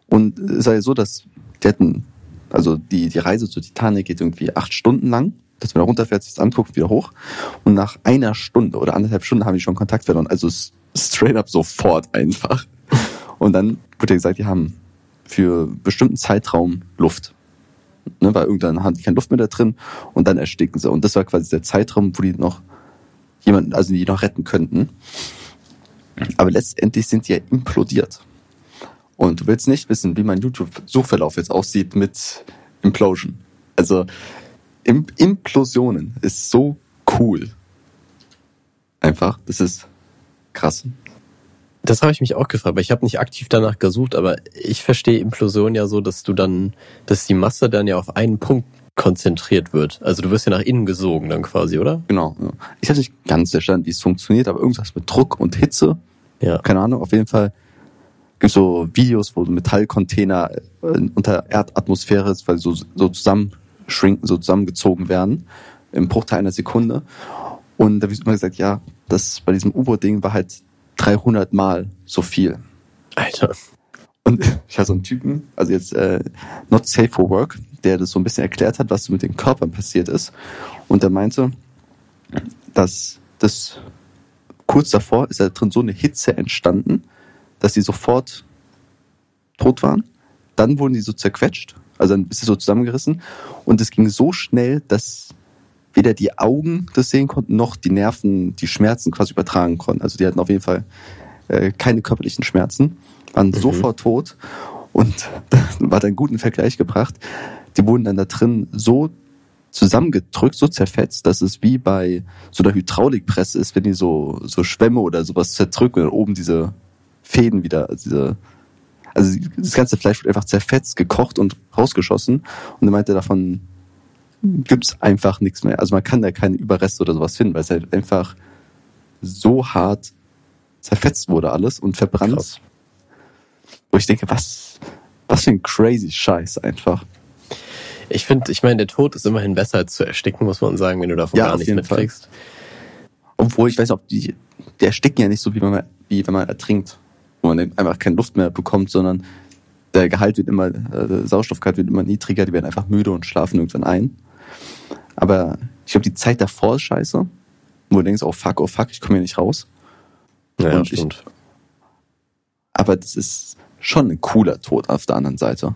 Speaker 3: Und es sei so, dass die hatten, also die, die Reise zur Titanic geht irgendwie acht Stunden lang, dass man da runterfährt, sich das anguckt, wieder hoch. Und nach einer Stunde oder anderthalb Stunden haben die schon Kontakt verloren. Also straight up sofort einfach. Und dann wurde gesagt, die haben für bestimmten Zeitraum Luft. Ne, weil irgendwann haben die keine Luft mehr da drin und dann ersticken sie. Und das war quasi der Zeitraum, wo die noch jemanden, also die noch retten könnten. Aber letztendlich sind die ja implodiert. Und du willst nicht wissen, wie mein YouTube-Suchverlauf jetzt aussieht mit Implosion. Also Im Implosionen ist so cool. Einfach, das ist krass.
Speaker 2: Das habe ich mich auch gefragt, aber ich habe nicht aktiv danach gesucht, aber ich verstehe Implosion ja so, dass du dann, dass die Masse dann ja auf einen Punkt konzentriert wird. Also du wirst ja nach innen gesogen dann quasi, oder?
Speaker 3: Genau. Ja. Ich habe nicht ganz verstanden, wie es funktioniert, aber irgendwas mit Druck und Hitze.
Speaker 2: Ja.
Speaker 3: Keine Ahnung, auf jeden Fall gibt so Videos, wo Metallcontainer äh, unter Erdatmosphäre weil so, so zusammenschrinken, so zusammengezogen werden im Bruchteil einer Sekunde. Und da wird immer gesagt, ja, das bei diesem U-Boot-Ding war halt 300 Mal so viel.
Speaker 2: Alter.
Speaker 3: Und ich hatte so einen Typen, also jetzt äh, not safe for work, der das so ein bisschen erklärt hat, was so mit den Körpern passiert ist. Und er meinte, dass das kurz davor ist da drin so eine Hitze entstanden, dass die sofort tot waren. Dann wurden die so zerquetscht, also dann ist es so zusammengerissen. Und es ging so schnell, dass weder die Augen das sehen konnten, noch die Nerven die Schmerzen quasi übertragen konnten. Also die hatten auf jeden Fall äh, keine körperlichen Schmerzen, waren
Speaker 2: Mhm.
Speaker 3: sofort tot. Und da war dann gut ein Vergleich gebracht. Die wurden dann da drin so zusammengedrückt, so zerfetzt, dass es wie bei so einer Hydraulikpresse ist, wenn die so, so Schwämme oder sowas zerdrücken und dann oben diese Fäden wieder, also diese, also das ganze Fleisch wird einfach zerfetzt, gekocht und rausgeschossen. Und er meinte, davon gibt's einfach nichts mehr. Also man kann da keine Überreste oder sowas finden, weil es halt einfach so hart zerfetzt wurde alles und verbrannt.
Speaker 2: Krass.
Speaker 3: Wo ich denke, was, was für ein crazy Scheiß einfach.
Speaker 2: Ich finde, ich meine, der Tod ist immerhin besser als zu ersticken, muss man sagen, wenn du davon
Speaker 3: Ja,
Speaker 2: gar nichts mitkriegst.
Speaker 3: Obwohl, ich weiß ob die, die ersticken ja nicht so, wie, man, wie wenn man ertrinkt. Wo man einfach keine Luft mehr bekommt, sondern der Gehalt wird immer, äh, der Sauerstoffgehalt wird immer niedriger, die werden einfach müde und schlafen irgendwann ein. Aber ich glaube, die Zeit davor ist scheiße. Wo du denkst, oh fuck, oh fuck, ich komme hier nicht raus.
Speaker 2: Ja,
Speaker 3: Und ich-
Speaker 2: stimmt.
Speaker 3: Aber das ist schon ein cooler Tod auf der anderen Seite.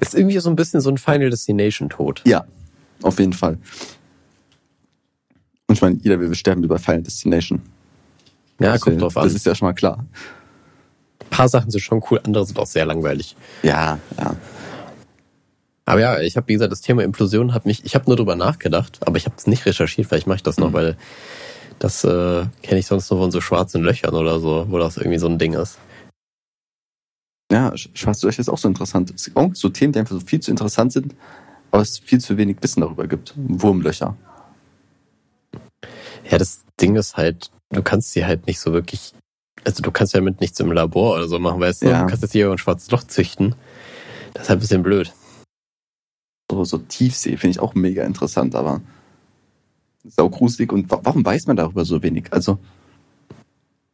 Speaker 2: Ist irgendwie so ein bisschen so ein Final Destination Tod.
Speaker 3: Ja, auf jeden Fall. Und ich meine, jeder will sterben über Final Destination.
Speaker 2: Ja,
Speaker 3: das,
Speaker 2: kommt drauf an.
Speaker 3: Das ist ja schon mal klar.
Speaker 2: Ein paar Sachen sind schon cool, andere sind auch sehr langweilig.
Speaker 3: Ja, ja.
Speaker 2: Aber ja, ich habe, wie gesagt, das Thema Implosion hat mich, ich habe nur drüber nachgedacht, aber ich habe es nicht recherchiert, vielleicht mache ich das noch,
Speaker 3: Mhm.
Speaker 2: weil das äh, kenne ich sonst nur von so schwarzen Löchern oder so, wo das irgendwie so ein Ding ist.
Speaker 3: Ja, Sch- Schwarze Löcher ist auch so interessant. Es gibt auch so Themen, die einfach so viel zu interessant sind, aber es viel zu wenig Wissen darüber gibt. Wurmlöcher.
Speaker 2: Ja, das Ding ist halt, du kannst sie halt nicht so wirklich, also du kannst ja mit nichts im Labor oder so machen, weißt du,
Speaker 3: Ja.
Speaker 2: du kannst jetzt hier ein schwarzes Loch züchten. Das ist halt ein bisschen blöd.
Speaker 3: So, so Tiefsee finde ich auch mega interessant, aber sau gruselig. Und wa warum weiß man darüber so wenig? Also,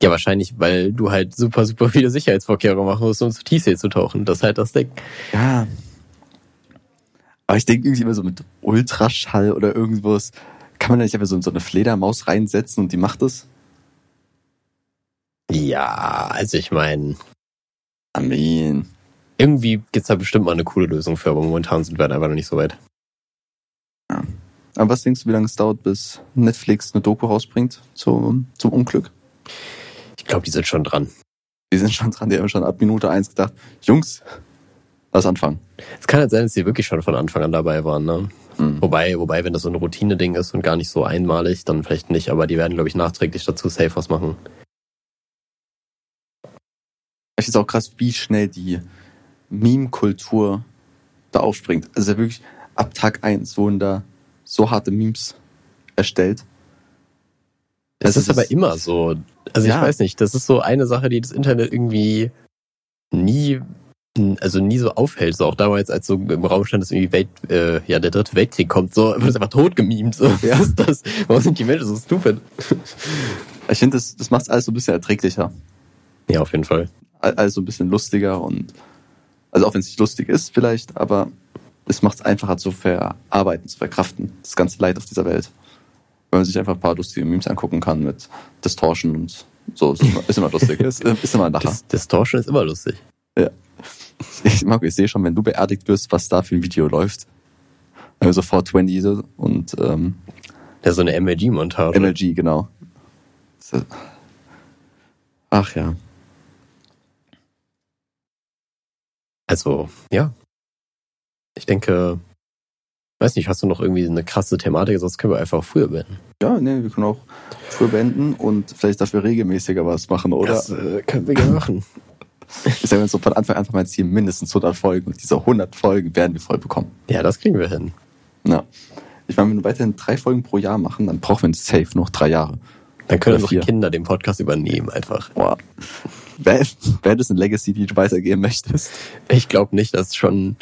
Speaker 2: Ja, wahrscheinlich, weil du halt super, super viele Sicherheitsvorkehrungen machen musst, um zu Tiefsee zu tauchen. Das ist halt das Ding.
Speaker 3: ja. Aber ich denke irgendwie immer so mit Ultraschall oder irgendwas. Kann man da nicht einfach so, so eine Fledermaus reinsetzen und die macht es?
Speaker 2: Ja, also ich meine,
Speaker 3: Amen.
Speaker 2: irgendwie gibt's da bestimmt mal eine coole Lösung für, aber momentan sind wir einfach noch nicht so weit.
Speaker 3: Aber was denkst du, wie lange es dauert, bis Netflix eine Doku rausbringt zum, zum Unglück?
Speaker 2: Ich glaube, die sind schon dran.
Speaker 3: Die sind schon dran, die haben schon ab Minute eins gedacht, Jungs, lass anfangen.
Speaker 2: Es kann halt sein, dass die wirklich schon von Anfang an dabei waren, ne?
Speaker 3: Hm.
Speaker 2: Wobei, wobei, wenn das so ein Routine-Ding ist und gar nicht so einmalig, dann vielleicht nicht, aber die werden, glaube ich, nachträglich dazu safe was machen.
Speaker 3: Ich finde auch krass, wie schnell die Meme-Kultur da aufspringt. Also wirklich ab Tag eins wurden da so harte Memes erstellt.
Speaker 2: Das
Speaker 3: Also
Speaker 2: ist aber immer so. Also
Speaker 3: Ja.
Speaker 2: ich weiß nicht, das ist so eine Sache, die das Internet irgendwie nie, also nie so aufhält. So auch damals, als so im Raum stand, dass irgendwie Welt, äh, ja, der dritte Weltkrieg kommt, so wird es einfach tot gemimt. So.
Speaker 3: Ja.
Speaker 2: Was ist das? Warum sind die Menschen so stupid?
Speaker 3: Ich finde, das, das macht alles so ein bisschen erträglicher.
Speaker 2: Ja, auf jeden Fall.
Speaker 3: All- Alles so ein bisschen lustiger und also auch wenn es nicht lustig ist vielleicht, aber es macht es einfacher zu verarbeiten, zu verkraften, das ganze Leid auf dieser Welt. Wenn man sich einfach ein paar lustige Memes angucken kann mit Distortion und so, ist immer, ist immer lustig. ist, ist immer ein Lacher.
Speaker 2: Distortion ist immer lustig.
Speaker 3: Ich, Marco, ich sehe schon, wenn du beerdigt wirst, was da für ein Video läuft. Also 420 so und ähm,
Speaker 2: Ja, so eine MLG-Montage.
Speaker 3: MLG, genau. Ach ja.
Speaker 2: Also, ja. Ich denke, weiß nicht, hast du noch irgendwie eine krasse Thematik, sonst können wir einfach früher beenden.
Speaker 3: Ja, nee, wir können auch früh beenden und vielleicht dafür regelmäßiger was machen, oder?
Speaker 2: Das äh, können wir gerne machen.
Speaker 3: Ich sage so von Anfang an einfach mein Ziel, mindestens 100 Folgen und diese 100 Folgen werden wir voll bekommen.
Speaker 2: Ja, das kriegen wir hin.
Speaker 3: Ja. Ich meine, wenn wir weiterhin drei Folgen pro Jahr machen, dann brauchen wir safe noch drei Jahre.
Speaker 2: Dann können unsere. Kinder den Podcast übernehmen einfach.
Speaker 3: Boah. Wäre wär das eine Legacy, die du weitergeben möchtest?
Speaker 2: Ich glaube nicht, dass schon.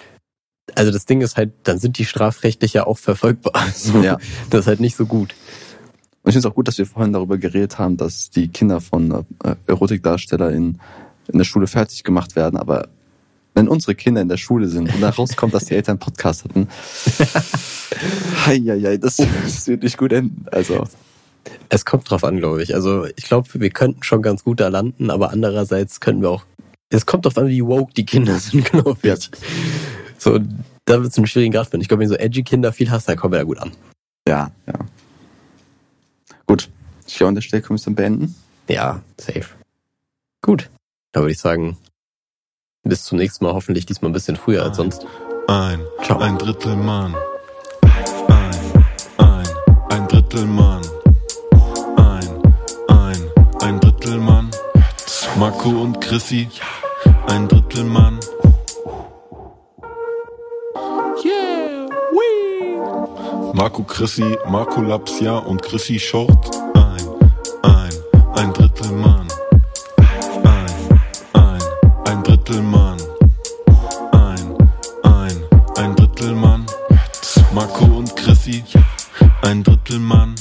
Speaker 2: Also das Ding ist halt, dann sind die strafrechtlich ja auch verfolgbar. So,
Speaker 3: Ja.
Speaker 2: Das ist halt nicht so gut.
Speaker 3: Und ich finde es auch gut, dass wir vorhin darüber geredet haben, dass die Kinder von äh, Erotikdarsteller in, der Schule fertig gemacht werden, aber wenn unsere Kinder in der Schule sind und da rauskommt, dass die Eltern einen Podcast hatten. Heieiei, das, das wird nicht gut enden. Also,
Speaker 2: Es kommt drauf an, glaube ich. Also ich glaube, wir könnten schon ganz gut da landen, aber andererseits könnten wir auch. Es kommt drauf an, wie woke die Kinder sind, glaube ich.
Speaker 3: Ja.
Speaker 2: So, da wird es einen schwierigen Grad finden. Ich glaube, wenn du so edgy Kinder viel hast, dann kommen wir da gut an.
Speaker 3: ja, ja. Gut. Ich glaube, an der Stelle können wir es dann beenden.
Speaker 2: Ja, safe. Gut. Da würde ich sagen, bis zum nächsten Mal, hoffentlich diesmal ein bisschen früher als sonst.
Speaker 1: Ein,
Speaker 2: Ciao.
Speaker 1: ein Drittel Mann. Ein, ein, ein Drittel Mann. Ein, ein, ein Drittel Mann. Marco und Chrissy, ein Drittel Mann. Marco Chrissy, Marco Lapsia und Chrissy Short. Ein, ein, ein Drittelmann. Ein, ein, ein Drittelmann. Ein, ein, ein Drittelmann. Marco und Chrissy, ein Drittel Mann.